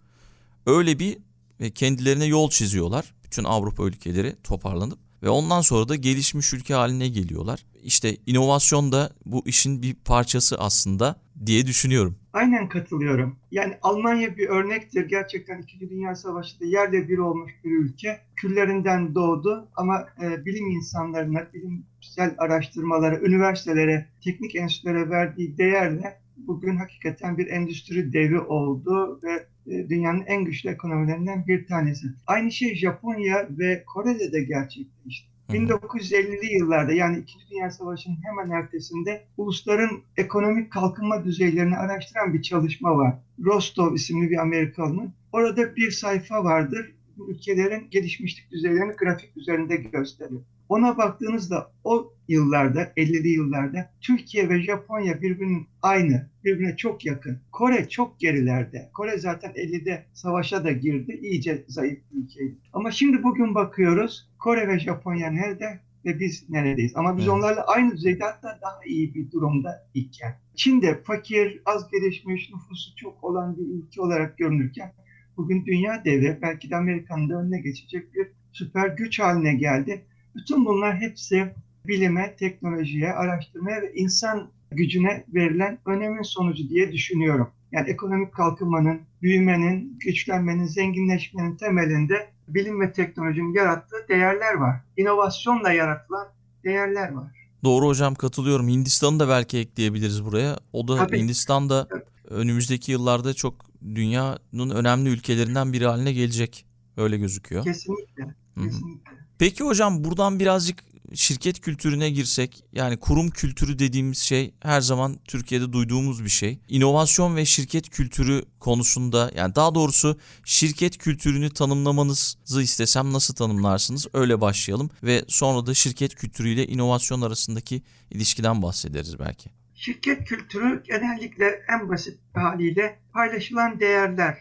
[SPEAKER 1] Öyle bir ve kendilerine yol çiziyorlar. Bütün Avrupa ülkeleri toparlanıp ve ondan sonra da gelişmiş ülke haline geliyorlar. İşte inovasyon da bu işin bir parçası aslında diye düşünüyorum.
[SPEAKER 2] Aynen katılıyorum. Yani Almanya bir örnektir. Gerçekten İkinci Dünya Savaşı'nda yerle bir olmuş bir ülke. Küllerinden doğdu ama e, bilim insanlarına, bilimsel araştırmalara, üniversitelere, teknik enstitülere verdiği değerle bugün hakikaten bir endüstri devi oldu ve e, dünyanın en güçlü ekonomilerinden bir tanesi. Aynı şey Japonya ve Kore'de de gerçekleşti. 1950'li yıllarda yani İkinci Dünya Savaşı'nın hemen ertesinde ulusların ekonomik kalkınma düzeylerini araştıran bir çalışma var. Rostov isimli bir Amerikalı'nın. Orada bir sayfa vardır. Ülkelerin gelişmişlik düzeylerini grafik üzerinde gösteriyor. Ona baktığınızda o yıllarda, 50'li yıllarda Türkiye ve Japonya birbirinin aynı, birbirine çok yakın. Kore çok gerilerde. Kore zaten 50'de savaşa da girdi. iyice zayıf bir ülkeydi. Ama şimdi bugün bakıyoruz Kore ve Japonya nerede? ve biz neredeyiz? Ama biz evet. onlarla aynı düzeyde hatta daha iyi bir durumda iken. Çin de fakir, az gelişmiş, nüfusu çok olan bir ülke olarak görünürken bugün dünya devi belki de Amerika'nın da önüne geçecek bir süper güç haline geldi. Bütün bunlar hepsi bilime, teknolojiye, araştırmaya ve insan gücüne verilen önemin sonucu diye düşünüyorum. Yani ekonomik kalkınmanın, büyümenin, güçlenmenin, zenginleşmenin temelinde bilim ve teknolojinin yarattığı değerler var. İnovasyonla yaratılan değerler var.
[SPEAKER 1] Doğru hocam katılıyorum. Hindistan'ı da belki ekleyebiliriz buraya. O da Tabii. Hindistan'da önümüzdeki yıllarda çok dünyanın önemli ülkelerinden biri haline gelecek. Öyle gözüküyor.
[SPEAKER 2] Kesinlikle. Kesinlikle.
[SPEAKER 1] Peki hocam buradan birazcık şirket kültürüne girsek yani kurum kültürü dediğimiz şey her zaman Türkiye'de duyduğumuz bir şey. İnovasyon ve şirket kültürü konusunda yani daha doğrusu şirket kültürünü tanımlamanızı istesem nasıl tanımlarsınız? Öyle başlayalım ve sonra da şirket kültürüyle inovasyon arasındaki ilişkiden bahsederiz belki.
[SPEAKER 2] Şirket kültürü genellikle en basit haliyle paylaşılan değerler,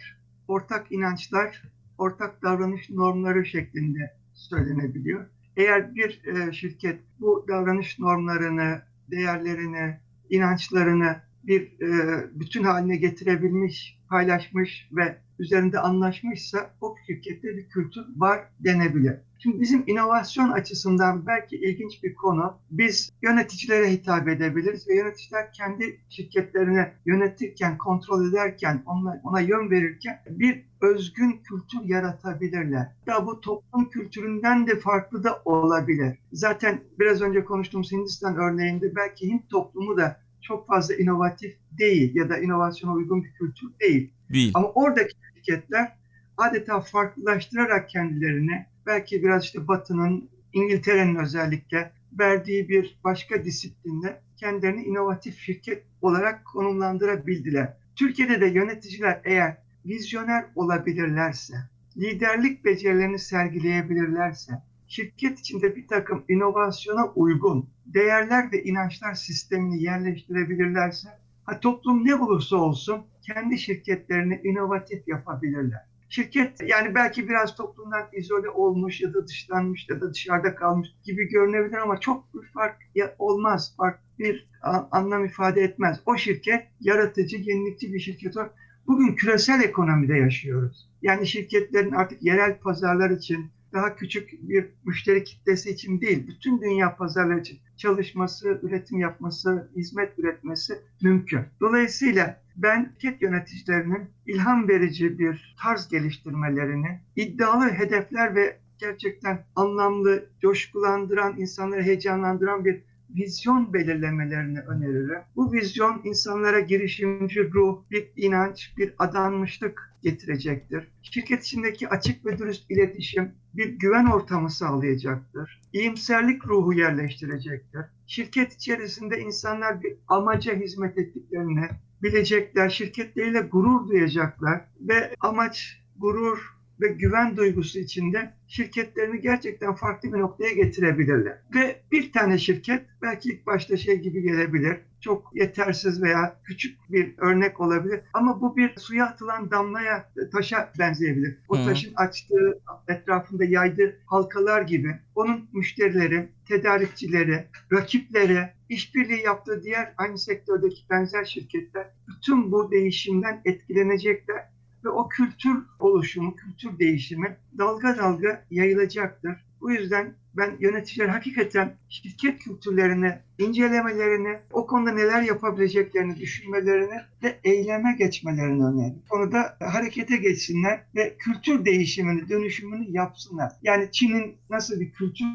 [SPEAKER 2] ortak inançlar, ortak davranış normları şeklinde söylenebiliyor. Eğer bir e, şirket bu davranış normlarını, değerlerini, inançlarını bir e, bütün haline getirebilmiş, paylaşmış ve üzerinde anlaşmışsa o şirkette bir kültür var denebilir. Şimdi bizim inovasyon açısından belki ilginç bir konu. Biz yöneticilere hitap edebiliriz ve yöneticiler kendi şirketlerini yönetirken, kontrol ederken, ona, ona yön verirken bir özgün kültür yaratabilirler. Ya bu toplum kültüründen de farklı da olabilir. Zaten biraz önce konuştuğumuz Hindistan örneğinde belki Hint toplumu da çok fazla inovatif değil ya da inovasyona uygun bir kültür değil. değil. Ama oradaki şirketler adeta farklılaştırarak kendilerini belki biraz işte Batı'nın, İngiltere'nin özellikle verdiği bir başka disiplinle kendilerini inovatif şirket olarak konumlandırabildiler. Türkiye'de de yöneticiler eğer vizyoner olabilirlerse, liderlik becerilerini sergileyebilirlerse, şirket içinde bir takım inovasyona uygun değerler ve inançlar sistemini yerleştirebilirlerse, ha, toplum ne bulursa olsun kendi şirketlerini inovatif yapabilirler. Şirket yani belki biraz toplumdan izole olmuş ya da dışlanmış ya da dışarıda kalmış gibi görünebilir ama çok bir fark olmaz. Fark bir anlam ifade etmez. O şirket yaratıcı, yenilikçi bir şirket olarak bugün küresel ekonomide yaşıyoruz. Yani şirketlerin artık yerel pazarlar için daha küçük bir müşteri kitlesi için değil, bütün dünya pazarları için çalışması, üretim yapması, hizmet üretmesi mümkün. Dolayısıyla ben şirket yöneticilerinin ilham verici bir tarz geliştirmelerini, iddialı hedefler ve gerçekten anlamlı, coşkulandıran, insanları heyecanlandıran bir vizyon belirlemelerini öneririm. Bu vizyon insanlara girişimci ruh, bir inanç, bir adanmışlık getirecektir. Şirket içindeki açık ve dürüst iletişim bir güven ortamı sağlayacaktır. İyimserlik ruhu yerleştirecektir. Şirket içerisinde insanlar bir amaca hizmet ettiklerini bilecekler, şirketleriyle gurur duyacaklar ve amaç, gurur, ve güven duygusu içinde şirketlerini gerçekten farklı bir noktaya getirebilirler. Ve bir tane şirket belki ilk başta şey gibi gelebilir, çok yetersiz veya küçük bir örnek olabilir. Ama bu bir suya atılan damlaya, taşa benzeyebilir. O taşın açtığı, etrafında yaydığı halkalar gibi onun müşterileri, tedarikçileri, rakipleri, işbirliği yaptığı diğer aynı sektördeki benzer şirketler bütün bu değişimden etkilenecekler ve o kültür oluşumu, kültür değişimi dalga dalga yayılacaktır. Bu yüzden ben yöneticiler hakikaten şirket kültürlerini, incelemelerini, o konuda neler yapabileceklerini düşünmelerini ve eyleme geçmelerini öneririm. Konuda harekete geçsinler ve kültür değişimini, dönüşümünü yapsınlar. Yani Çin'in nasıl bir kültür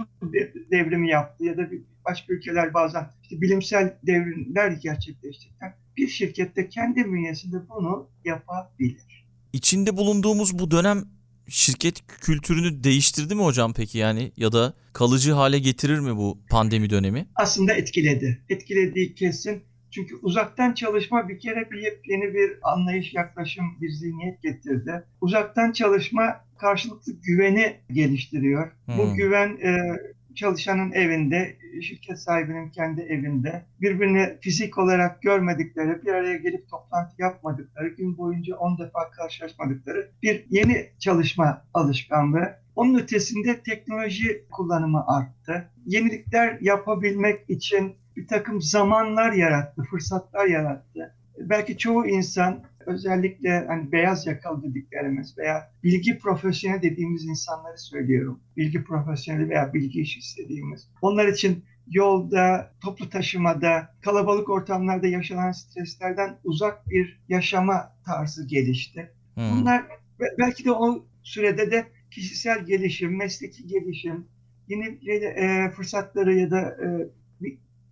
[SPEAKER 2] devrimi yaptı ya da bir başka ülkeler bazen işte bilimsel devrimler gerçekleştirirken bir şirkette kendi bünyesinde bunu yapabilir.
[SPEAKER 1] İçinde bulunduğumuz bu dönem şirket kültürünü değiştirdi mi hocam peki yani ya da kalıcı hale getirir mi bu pandemi dönemi?
[SPEAKER 2] Aslında etkiledi. Etkilediği kesin. Çünkü uzaktan çalışma bir kere bir yeni bir anlayış, yaklaşım, bir zihniyet getirdi. Uzaktan çalışma karşılıklı güveni geliştiriyor. Hmm. Bu güven e, çalışanın evinde, şirket sahibinin kendi evinde birbirini fizik olarak görmedikleri, bir araya gelip toplantı yapmadıkları, gün boyunca 10 defa karşılaşmadıkları bir yeni çalışma alışkanlığı. Onun ötesinde teknoloji kullanımı arttı. Yenilikler yapabilmek için bir takım zamanlar yarattı, fırsatlar yarattı. Belki çoğu insan özellikle hani beyaz yakalı dediklerimiz veya bilgi profesyoneli dediğimiz insanları söylüyorum. Bilgi profesyoneli veya bilgi iş istediğimiz. Onlar için yolda, toplu taşımada, kalabalık ortamlarda yaşanan streslerden uzak bir yaşama tarzı gelişti. Hmm. Bunlar belki de o sürede de kişisel gelişim, mesleki gelişim, yeni e, fırsatları ya da e,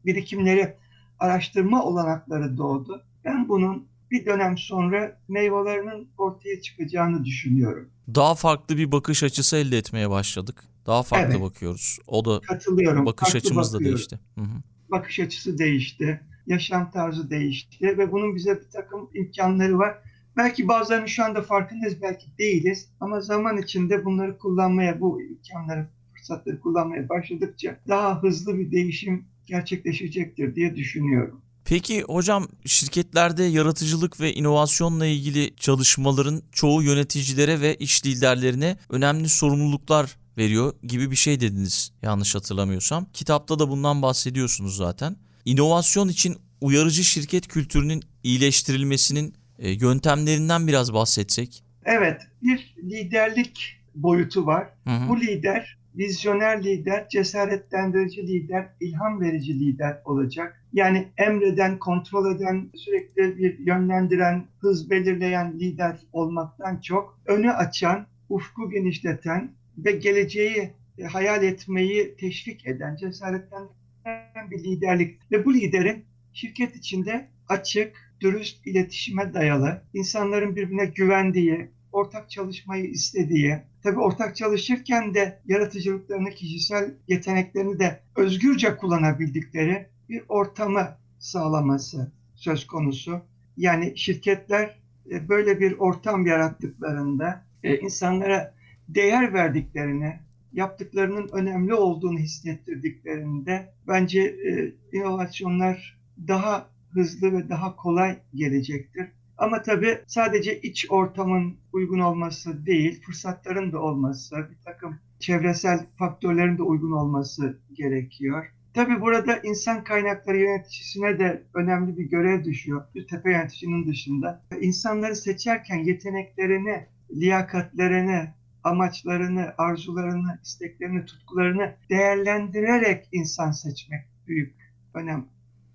[SPEAKER 2] birikimleri araştırma olanakları doğdu. Ben bunun bir dönem sonra meyvelerinin ortaya çıkacağını düşünüyorum.
[SPEAKER 1] Daha farklı bir bakış açısı elde etmeye başladık. Daha farklı evet. bakıyoruz. O da
[SPEAKER 2] katılıyorum.
[SPEAKER 1] Bakış farklı açımız bakıyorum. da değişti. Hı hı.
[SPEAKER 2] Bakış açısı değişti. Yaşam tarzı değişti ve bunun bize bir takım imkanları var. Belki bazılarının şu anda farkındayız, belki değiliz. Ama zaman içinde bunları kullanmaya, bu imkanları, fırsatları kullanmaya başladıkça daha hızlı bir değişim gerçekleşecektir diye düşünüyorum.
[SPEAKER 1] Peki hocam şirketlerde yaratıcılık ve inovasyonla ilgili çalışmaların çoğu yöneticilere ve iş liderlerine önemli sorumluluklar veriyor gibi bir şey dediniz yanlış hatırlamıyorsam. Kitapta da bundan bahsediyorsunuz zaten. İnovasyon için uyarıcı şirket kültürünün iyileştirilmesinin e, yöntemlerinden biraz bahsetsek.
[SPEAKER 2] Evet, bir liderlik boyutu var. Hı hı. Bu lider vizyoner lider, cesaretlendirici lider, ilham verici lider olacak. Yani emreden, kontrol eden, sürekli bir yönlendiren, hız belirleyen lider olmaktan çok önü açan, ufku genişleten ve geleceği e, hayal etmeyi teşvik eden, cesaretlendiren bir liderlik. Ve bu liderin şirket içinde açık, dürüst iletişime dayalı, insanların birbirine güvendiği, ortak çalışmayı istediği, tabii ortak çalışırken de yaratıcılıklarını, kişisel yeteneklerini de özgürce kullanabildikleri bir ortamı sağlaması söz konusu. Yani şirketler e, böyle bir ortam yarattıklarında e, insanlara değer verdiklerini, yaptıklarının önemli olduğunu hissettirdiklerinde bence e, inovasyonlar daha hızlı ve daha kolay gelecektir. Ama tabii sadece iç ortamın uygun olması değil, fırsatların da olması, bir takım çevresel faktörlerin de uygun olması gerekiyor. Tabii burada insan kaynakları yöneticisine de önemli bir görev düşüyor. Bir tepe yöneticinin dışında. İnsanları seçerken yeteneklerini, liyakatlerini, amaçlarını, arzularını, isteklerini, tutkularını değerlendirerek insan seçmek büyük önem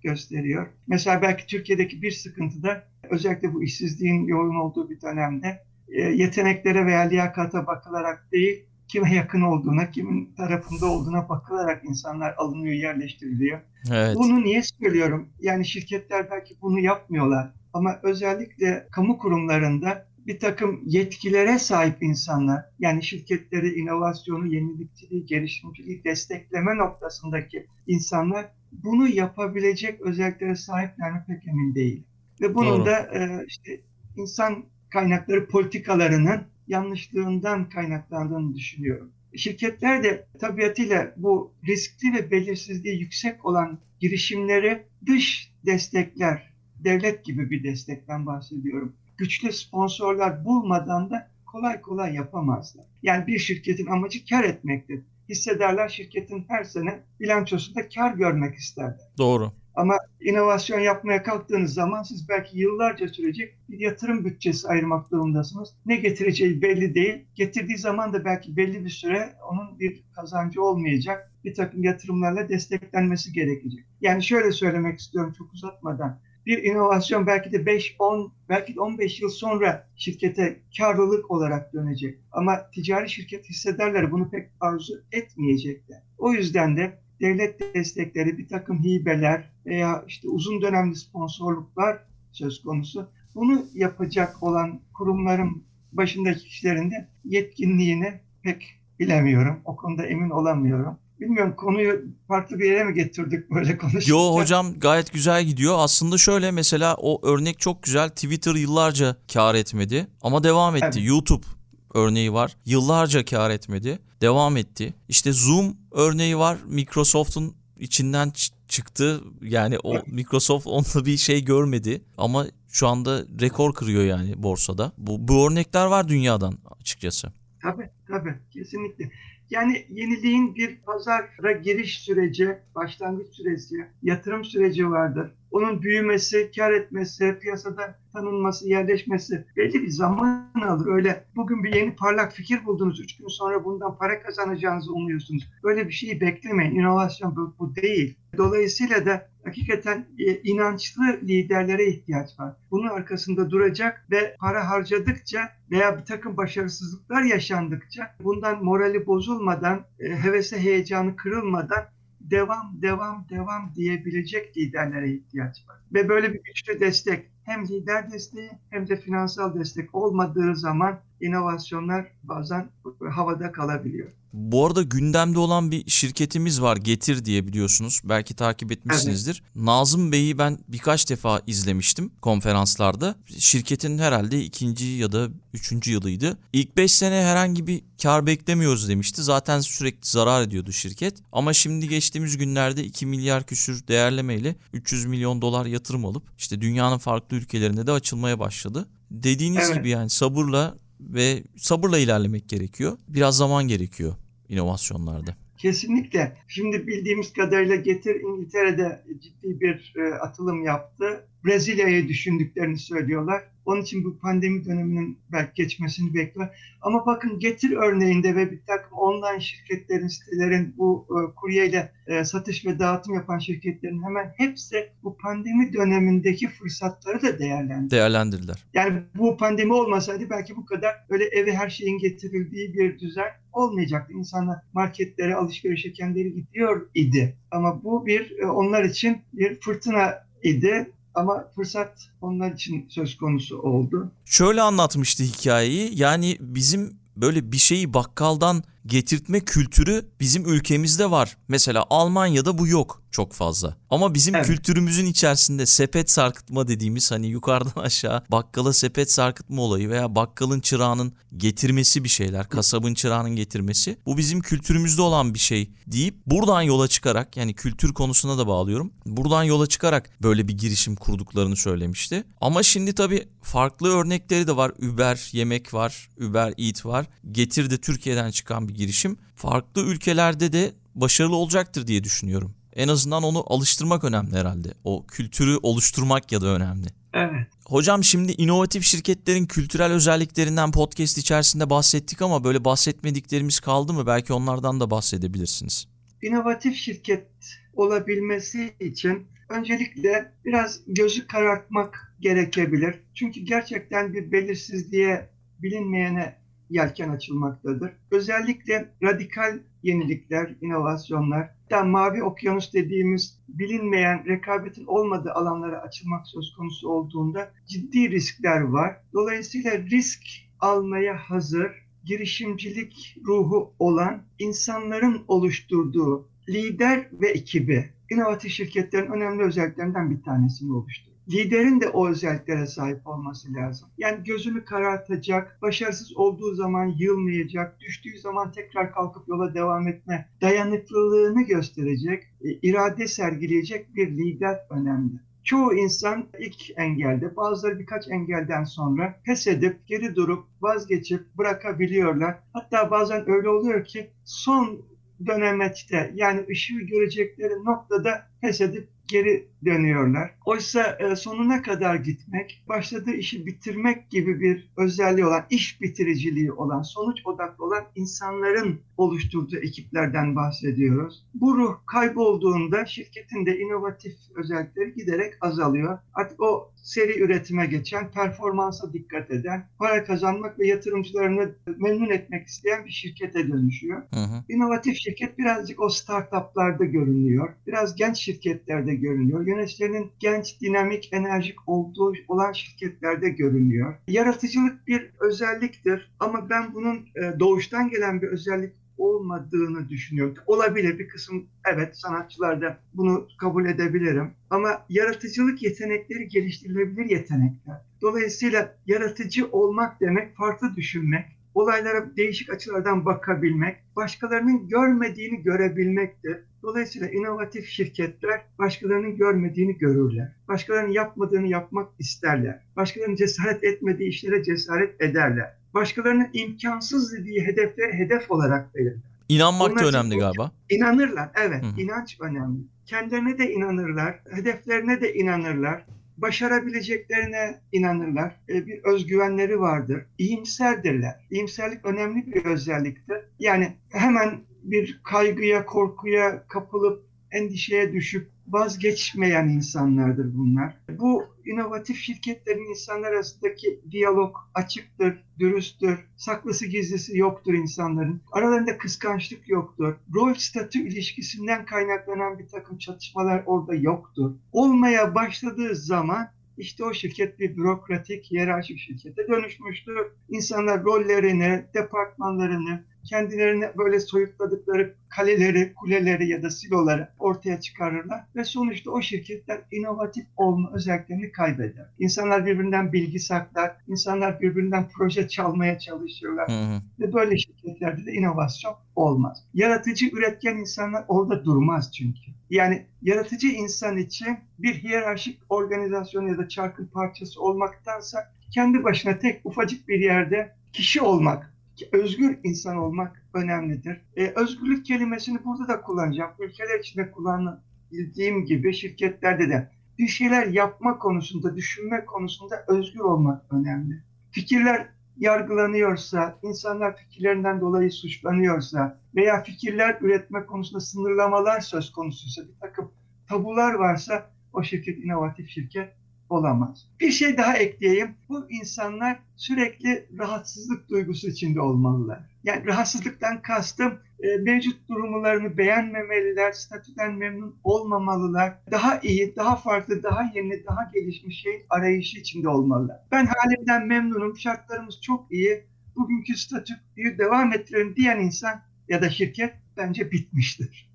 [SPEAKER 2] gösteriyor. Mesela belki Türkiye'deki bir sıkıntı da özellikle bu işsizliğin yoğun olduğu bir dönemde e, yeteneklere veya liyakata bakılarak değil, kime yakın olduğuna, kimin tarafında olduğuna bakılarak insanlar alınıyor, yerleştiriliyor.
[SPEAKER 1] Evet.
[SPEAKER 2] Bunu niye söylüyorum? Yani şirketler belki bunu yapmıyorlar ama özellikle kamu kurumlarında bir takım yetkilere sahip insanlar, yani şirketleri inovasyonu, yenilikçiliği, gelişimciliği destekleme noktasındaki insanlar bunu yapabilecek özelliklere sahipler mi pek emin değil. Ve bunun
[SPEAKER 1] Doğru.
[SPEAKER 2] da e, işte insan kaynakları politikalarının yanlışlığından kaynaklandığını düşünüyorum. Şirketler de tabiatıyla bu riskli ve belirsizliği yüksek olan girişimleri dış destekler, devlet gibi bir destekten bahsediyorum. Güçlü sponsorlar bulmadan da kolay kolay yapamazlar. Yani bir şirketin amacı kar etmektir. Hissedarlar şirketin her sene bilançosunda kar görmek isterler.
[SPEAKER 1] Doğru.
[SPEAKER 2] Ama inovasyon yapmaya kalktığınız zaman siz belki yıllarca sürecek bir yatırım bütçesi ayırmak durumundasınız. Ne getireceği belli değil. Getirdiği zaman da belki belli bir süre onun bir kazancı olmayacak. Bir takım yatırımlarla desteklenmesi gerekecek. Yani şöyle söylemek istiyorum çok uzatmadan. Bir inovasyon belki de 5, 10, belki de 15 yıl sonra şirkete karlılık olarak dönecek. Ama ticari şirket hissedarları bunu pek arzu etmeyecekler. O yüzden de devlet destekleri, bir takım hibeler veya işte uzun dönemli sponsorluklar söz konusu. Bunu yapacak olan kurumların başındaki kişilerin de yetkinliğini pek bilemiyorum. O konuda emin olamıyorum. Bilmiyorum konuyu farklı bir yere mi getirdik böyle konuşunca?
[SPEAKER 1] Yo hocam gayet güzel gidiyor. Aslında şöyle mesela o örnek çok güzel. Twitter yıllarca kar etmedi ama devam etti.
[SPEAKER 2] Evet.
[SPEAKER 1] YouTube örneği var. Yıllarca kar etmedi. Devam etti. İşte Zoom örneği var. Microsoft'un içinden ç- çıktı. Yani o. Microsoft onda bir şey görmedi ama şu anda rekor kırıyor yani borsada. Bu, bu örnekler var dünyadan açıkçası.
[SPEAKER 2] Tabii tabii kesinlikle. Yani yeniliğin bir pazara giriş süreci, başlangıç süreci, yatırım süreci vardır. Onun büyümesi, kar etmesi, piyasada tanınması, yerleşmesi belli bir zaman alır. Öyle bugün bir yeni parlak fikir buldunuz, üç gün sonra bundan para kazanacağınızı umuyorsunuz. Böyle bir şeyi beklemeyin. İnovasyon bu, bu değil. Dolayısıyla da hakikaten e, inançlı liderlere ihtiyaç var. Bunun arkasında duracak ve para harcadıkça veya bir takım başarısızlıklar yaşandıkça bundan morali bozulmadan, e, hevesi heyecanı kırılmadan devam, devam, devam diyebilecek liderlere ihtiyaç var. Ve böyle bir güçlü destek hem lider desteği hem de finansal destek olmadığı zaman inovasyonlar bazen havada kalabiliyor.
[SPEAKER 1] Bu arada gündemde olan bir şirketimiz var Getir diye biliyorsunuz. Belki takip etmişsinizdir. Nazım Bey'i ben birkaç defa izlemiştim konferanslarda. Şirketin herhalde ikinci ya da üçüncü yılıydı. İlk beş sene herhangi bir kar beklemiyoruz demişti. Zaten sürekli zarar ediyordu şirket. Ama şimdi geçtiğimiz günlerde 2 milyar küsür değerlemeyle 300 milyon dolar yatırım alıp işte dünyanın farklı ülkelerinde de açılmaya başladı. Dediğiniz
[SPEAKER 2] Evet.
[SPEAKER 1] gibi yani sabırla ve sabırla ilerlemek gerekiyor. Biraz zaman gerekiyor inovasyonlarda.
[SPEAKER 2] Kesinlikle. Şimdi bildiğimiz kadarıyla Getir İngiltere'de ciddi bir e, atılım yaptı. Brezilya'yı düşündüklerini söylüyorlar. Onun için bu pandemi döneminin belki geçmesini bekliyor. Ama bakın Getir örneğinde ve bir takım online şirketlerin, sitelerin, bu e, kuryeyle e, satış ve dağıtım yapan şirketlerin hemen hepsi bu pandemi dönemindeki fırsatları da değerlendirdi.
[SPEAKER 1] Değerlendirdiler.
[SPEAKER 2] Yani bu pandemi olmasaydı belki bu kadar böyle eve her şeyin getirildiği bir düzen olmayacaktı. İnsanlar marketlere, alışverişe kendileri gidiyor idi. Ama bu bir e, onlar için bir fırtına idi. Ama fırsat onlar için söz konusu oldu.
[SPEAKER 1] Şöyle anlatmıştı hikayeyi. Yani bizim böyle bir şeyi bakkaldan getirtme kültürü bizim ülkemizde var. Mesela Almanya'da bu yok çok fazla. Ama bizim
[SPEAKER 2] Evet.
[SPEAKER 1] kültürümüzün içerisinde sepet sarkıtma dediğimiz hani yukarıdan aşağı bakkala sepet sarkıtma olayı veya bakkalın çırağının getirmesi bir şeyler, kasabın çırağının getirmesi bu bizim kültürümüzde olan bir şey deyip buradan yola çıkarak yani kültür konusuna da bağlıyorum. Buradan yola çıkarak böyle bir girişim kurduklarını söylemişti. Ama şimdi tabii farklı örnekleri de var. Uber yemek var, Uber Eat var. Getir de Türkiye'den çıkan bir girişim. Farklı ülkelerde de başarılı olacaktır diye düşünüyorum. En azından onu alıştırmak önemli herhalde. O kültürü oluşturmak ya da önemli.
[SPEAKER 2] Evet.
[SPEAKER 1] Hocam şimdi inovatif şirketlerin kültürel özelliklerinden podcast içerisinde bahsettik ama böyle bahsetmediklerimiz kaldı mı? Belki onlardan da bahsedebilirsiniz.
[SPEAKER 2] İnovatif şirket olabilmesi için öncelikle biraz gözü karartmak gerekebilir. Çünkü gerçekten bir belirsizliğe, bilinmeyene yelken açılmaktadır. Özellikle radikal yenilikler, inovasyonlar, hatta mavi okyanus dediğimiz bilinmeyen, rekabetin olmadığı alanlara açılmak söz konusu olduğunda ciddi riskler var. Dolayısıyla risk almaya hazır, girişimcilik ruhu olan insanların oluşturduğu lider ve ekibi inovatif şirketlerin önemli özelliklerinden bir tanesini oluşturuyor. Liderin de o özelliklere sahip olması lazım. Yani gözünü karartacak, başarısız olduğu zaman yılmayacak, düştüğü zaman tekrar kalkıp yola devam etme dayanıklılığını gösterecek, e, irade sergileyecek bir lider önemli. Çoğu insan ilk engelde, bazıları birkaç engelden sonra pes edip, geri durup, vazgeçip bırakabiliyorlar. Hatta bazen öyle oluyor ki son dönemeçte yani ışığı görecekleri noktada pes edip geri dönüyorlar. Oysa e, sonuna kadar gitmek, başladığı işi bitirmek gibi bir özelliği olan, iş bitiriciliği olan, sonuç odaklı olan insanların oluşturduğu ekiplerden bahsediyoruz. Bu ruh kaybolduğunda şirketin de inovatif özellikleri giderek azalıyor. Artık o seri üretime geçen, performansa dikkat eden, para kazanmak ve yatırımcılarını memnun etmek isteyen bir şirkete dönüşüyor.
[SPEAKER 1] Hı hı.
[SPEAKER 2] İnovatif şirket birazcık o startuplarda görünüyor. Biraz genç şirketlerde görünüyor. Yöneticilerinin genç, dinamik, enerjik olduğu olan şirketlerde görünüyor. Yaratıcılık bir özelliktir ama ben bunun e, doğuştan gelen bir özellik olmadığını düşünüyorum. Olabilir bir kısım evet sanatçılarda bunu kabul edebilirim. Ama yaratıcılık yetenekleri geliştirilebilir yetenekler. Dolayısıyla yaratıcı olmak demek farklı düşünmek, olaylara değişik açılardan bakabilmek, başkalarının görmediğini görebilmektir. Dolayısıyla inovatif şirketler başkalarının görmediğini görürler. Başkalarının yapmadığını yapmak isterler. Başkalarının cesaret etmediği işlere cesaret ederler. Başkalarının imkansız dediği hedefleri hedef olarak belirler.
[SPEAKER 1] İnanmak da
[SPEAKER 2] Onlar
[SPEAKER 1] önemli
[SPEAKER 2] çok-
[SPEAKER 1] galiba.
[SPEAKER 2] İnanırlar, evet.
[SPEAKER 1] Hı hı.
[SPEAKER 2] inanç önemli. Kendilerine de inanırlar, hedeflerine de inanırlar, başarabileceklerine inanırlar. E, Bir özgüvenleri vardır. İyimserdirler. İyimserlik önemli bir özelliktir. Yani hemen bir kaygıya, korkuya kapılıp endişeye düşüp vazgeçmeyen insanlardır bunlar. Bu inovatif şirketlerin insanlar arasındaki diyalog açıktır, dürüsttür, saklısı gizlisi yoktur insanların. Aralarında kıskançlık yoktur. Rol statü ilişkisinden kaynaklanan bir takım çatışmalar orada yoktur. Olmaya başladığı zaman işte o şirket bir bürokratik, hiyerarşik şirkete dönüşmüştür. İnsanlar rollerini, departmanlarını, kendilerine böyle soyutladıkları kaleleri, kuleleri ya da siloları ortaya çıkarırlar ve sonuçta o şirketler inovatif olma özelliklerini kaybeder. İnsanlar birbirinden bilgi saklar, insanlar birbirinden proje çalmaya çalışırlar
[SPEAKER 1] Hı hı.
[SPEAKER 2] ve böyle şirketlerde de inovasyon olmaz. Yaratıcı, üretken insanlar orada durmaz çünkü. Yani yaratıcı insan için bir hiyerarşik organizasyon ya da çarkın parçası olmaktansa kendi başına tek ufacık bir yerde kişi olmak, özgür insan olmak önemlidir. Ee, özgürlük kelimesini burada da kullanacağım. Ülkeler içinde kullandığım gibi şirketlerde de bir şeyler yapma konusunda, düşünme konusunda özgür olmak önemli. Fikirler yargılanıyorsa, insanlar fikirlerinden dolayı suçlanıyorsa veya fikirler üretme konusunda sınırlamalar söz konusuysa, bir takım tabular varsa o şirket inovatif şirket olamaz. Bir şey daha ekleyeyim. Bu insanlar sürekli rahatsızlık duygusu içinde olmalılar. Yani rahatsızlıktan kastım e, mevcut durumlarını beğenmemeliler, statüden memnun olmamalılar. Daha iyi, daha farklı, daha yeni, daha gelişmiş şey arayışı içinde olmalılar. Ben halimden memnunum, şartlarımız çok iyi, bugünkü statüyü devam ettirelim diyen insan ya da şirket bence bitmiştir.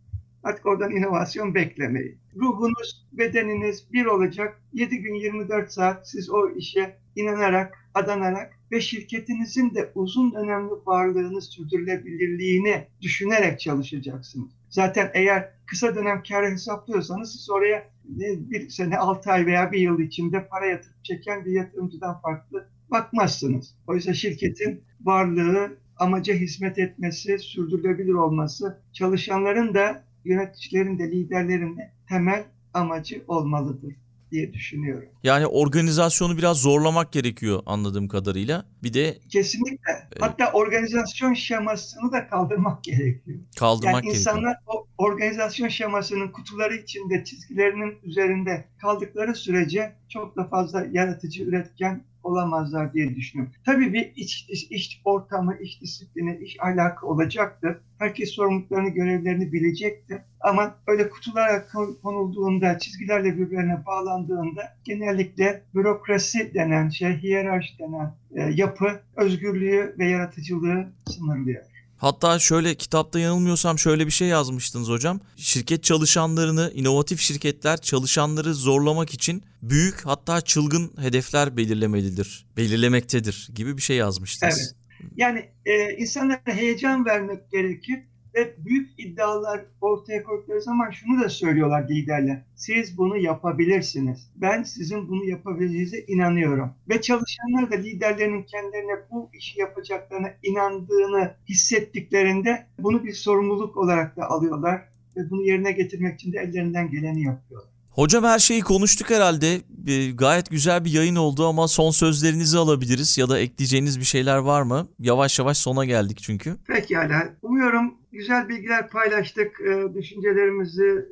[SPEAKER 2] Artık oradan inovasyon beklemeyin. Ruhunuz, bedeniniz bir olacak. 7 gün 24 saat siz o işe inanarak, adanarak ve şirketinizin de uzun dönemli varlığını, sürdürülebilirliğini düşünerek çalışacaksınız. Zaten eğer kısa dönem kar hesaplıyorsanız siz oraya bir sene, 6 ay veya bir yıl içinde para yatırıp çeken bir yatırımcıdan farklı bakmazsınız. Oysa şirketin varlığı, amaca hizmet etmesi, sürdürülebilir olması, çalışanların da yöneticilerin de liderlerin de temel amacı olmalıdır diye düşünüyorum.
[SPEAKER 1] Yani organizasyonu biraz zorlamak gerekiyor anladığım kadarıyla. Bir de
[SPEAKER 2] kesinlikle evet. hatta organizasyon şemasını da kaldırmak gerekiyor.
[SPEAKER 1] Kaldırmak
[SPEAKER 2] yani
[SPEAKER 1] gerekiyor.
[SPEAKER 2] insanlar o organizasyon şemasının kutuları içinde, çizgilerinin üzerinde kaldıkları sürece çok da fazla yaratıcı, üretken olamazlar diye düşünüyorum. Tabii bir iç, iç, iç ortamı, iç disiplini, iş alaka olacaktır. Herkes sorumluluklarını, görevlerini bilecektir. Ama öyle kutulara konulduğunda, çizgilerle birbirine bağlandığında genellikle bürokrasi denen şey, hiyerarşi denen e, yapı özgürlüğü ve yaratıcılığı sınırlıyor.
[SPEAKER 1] Hatta şöyle kitapta yanılmıyorsam şöyle bir şey yazmıştınız hocam. Şirket çalışanlarını, inovatif şirketler çalışanları zorlamak için büyük hatta çılgın hedefler belirlemelidir, belirlemektedir gibi bir şey yazmıştınız.
[SPEAKER 2] Evet. Yani e, insanlara heyecan vermek gerekir ve büyük iddialar ortaya koydukları zaman şunu da söylüyorlar liderler. Siz bunu yapabilirsiniz. Ben sizin bunu yapabileceğinize inanıyorum. Ve çalışanlar da liderlerinin kendilerine bu işi yapacaklarına inandığını hissettiklerinde bunu bir sorumluluk olarak da alıyorlar. Ve bunu yerine getirmek için de ellerinden geleni yapıyorlar.
[SPEAKER 1] Hocam her şeyi konuştuk herhalde. E, gayet güzel bir yayın oldu ama son sözlerinizi alabiliriz ya da ekleyeceğiniz bir şeyler var mı? Yavaş yavaş sona geldik çünkü.
[SPEAKER 2] Pekala. Umuyorum güzel bilgiler paylaştık. E, düşüncelerimizi,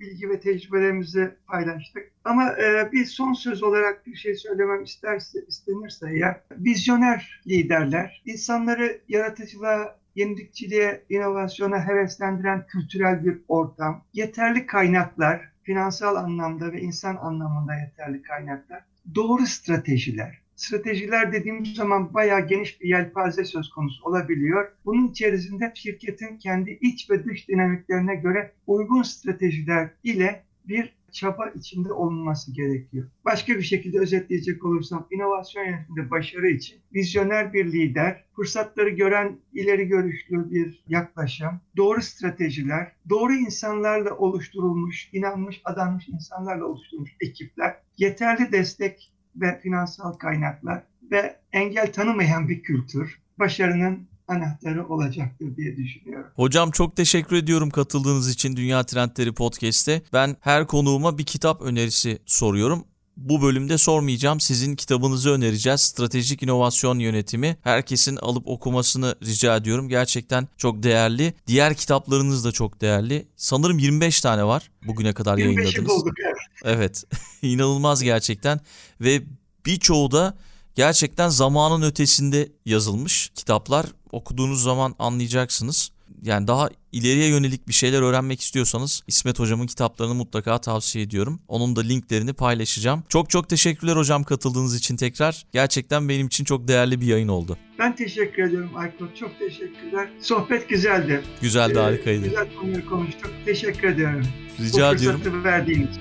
[SPEAKER 2] bilgi ve tecrübelerimizi paylaştık. Ama e, bir son söz olarak bir şey söylemem isterse, istenirse ya vizyoner liderler insanları yaratıcılığa yenilikçiliğe, inovasyona heveslendiren kültürel bir ortam, yeterli kaynaklar, finansal anlamda ve insan anlamında yeterli kaynaklar, doğru stratejiler. Stratejiler dediğimiz zaman bayağı geniş bir yelpaze söz konusu olabiliyor. Bunun içerisinde şirketin kendi iç ve dış dinamiklerine göre uygun stratejiler ile bir çaba içinde olunması gerekiyor. Başka bir şekilde özetleyecek olursam inovasyon yönetiminde başarı için vizyoner bir lider, fırsatları gören ileri görüşlü bir yaklaşım, doğru stratejiler, doğru insanlarla oluşturulmuş, inanmış, adanmış insanlarla oluşturulmuş ekipler, yeterli destek ve finansal kaynaklar ve engel tanımayan bir kültür başarının anahtarı olacaktır diye düşünüyorum.
[SPEAKER 1] Hocam çok teşekkür ediyorum katıldığınız için Dünya Trendleri Podcast'te. Ben her konuğuma bir kitap önerisi soruyorum. Bu bölümde sormayacağım. Sizin kitabınızı önereceğiz. Stratejik İnovasyon Yönetimi. Herkesin alıp okumasını rica ediyorum. Gerçekten çok değerli. Diğer kitaplarınız da çok değerli. Sanırım 25 tane var bugüne kadar yayınladınız.
[SPEAKER 2] bulduk evet.
[SPEAKER 1] Evet. İnanılmaz gerçekten. Ve birçoğu da gerçekten zamanın ötesinde yazılmış kitaplar. Okuduğunuz zaman anlayacaksınız. Yani daha ileriye yönelik bir şeyler öğrenmek istiyorsanız İsmet Hocam'ın kitaplarını mutlaka tavsiye ediyorum. Onun da linklerini paylaşacağım. Çok çok teşekkürler hocam katıldığınız için tekrar. Gerçekten benim için çok değerli bir yayın oldu.
[SPEAKER 2] Ben teşekkür ediyorum Aykut. Çok teşekkürler. Sohbet güzeldi.
[SPEAKER 1] Güzeldi,
[SPEAKER 2] Ee,
[SPEAKER 1] harikaydı.
[SPEAKER 2] Güzel konuları konuştuk. Teşekkür ediyorum.
[SPEAKER 1] Rica
[SPEAKER 2] Bu
[SPEAKER 1] ediyorum.
[SPEAKER 2] verdiğiniz.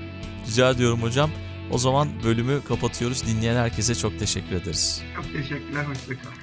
[SPEAKER 1] Rica ediyorum hocam. O zaman bölümü kapatıyoruz. Dinleyen herkese çok teşekkür ederiz.
[SPEAKER 2] Çok teşekkürler. Hoşçakalın.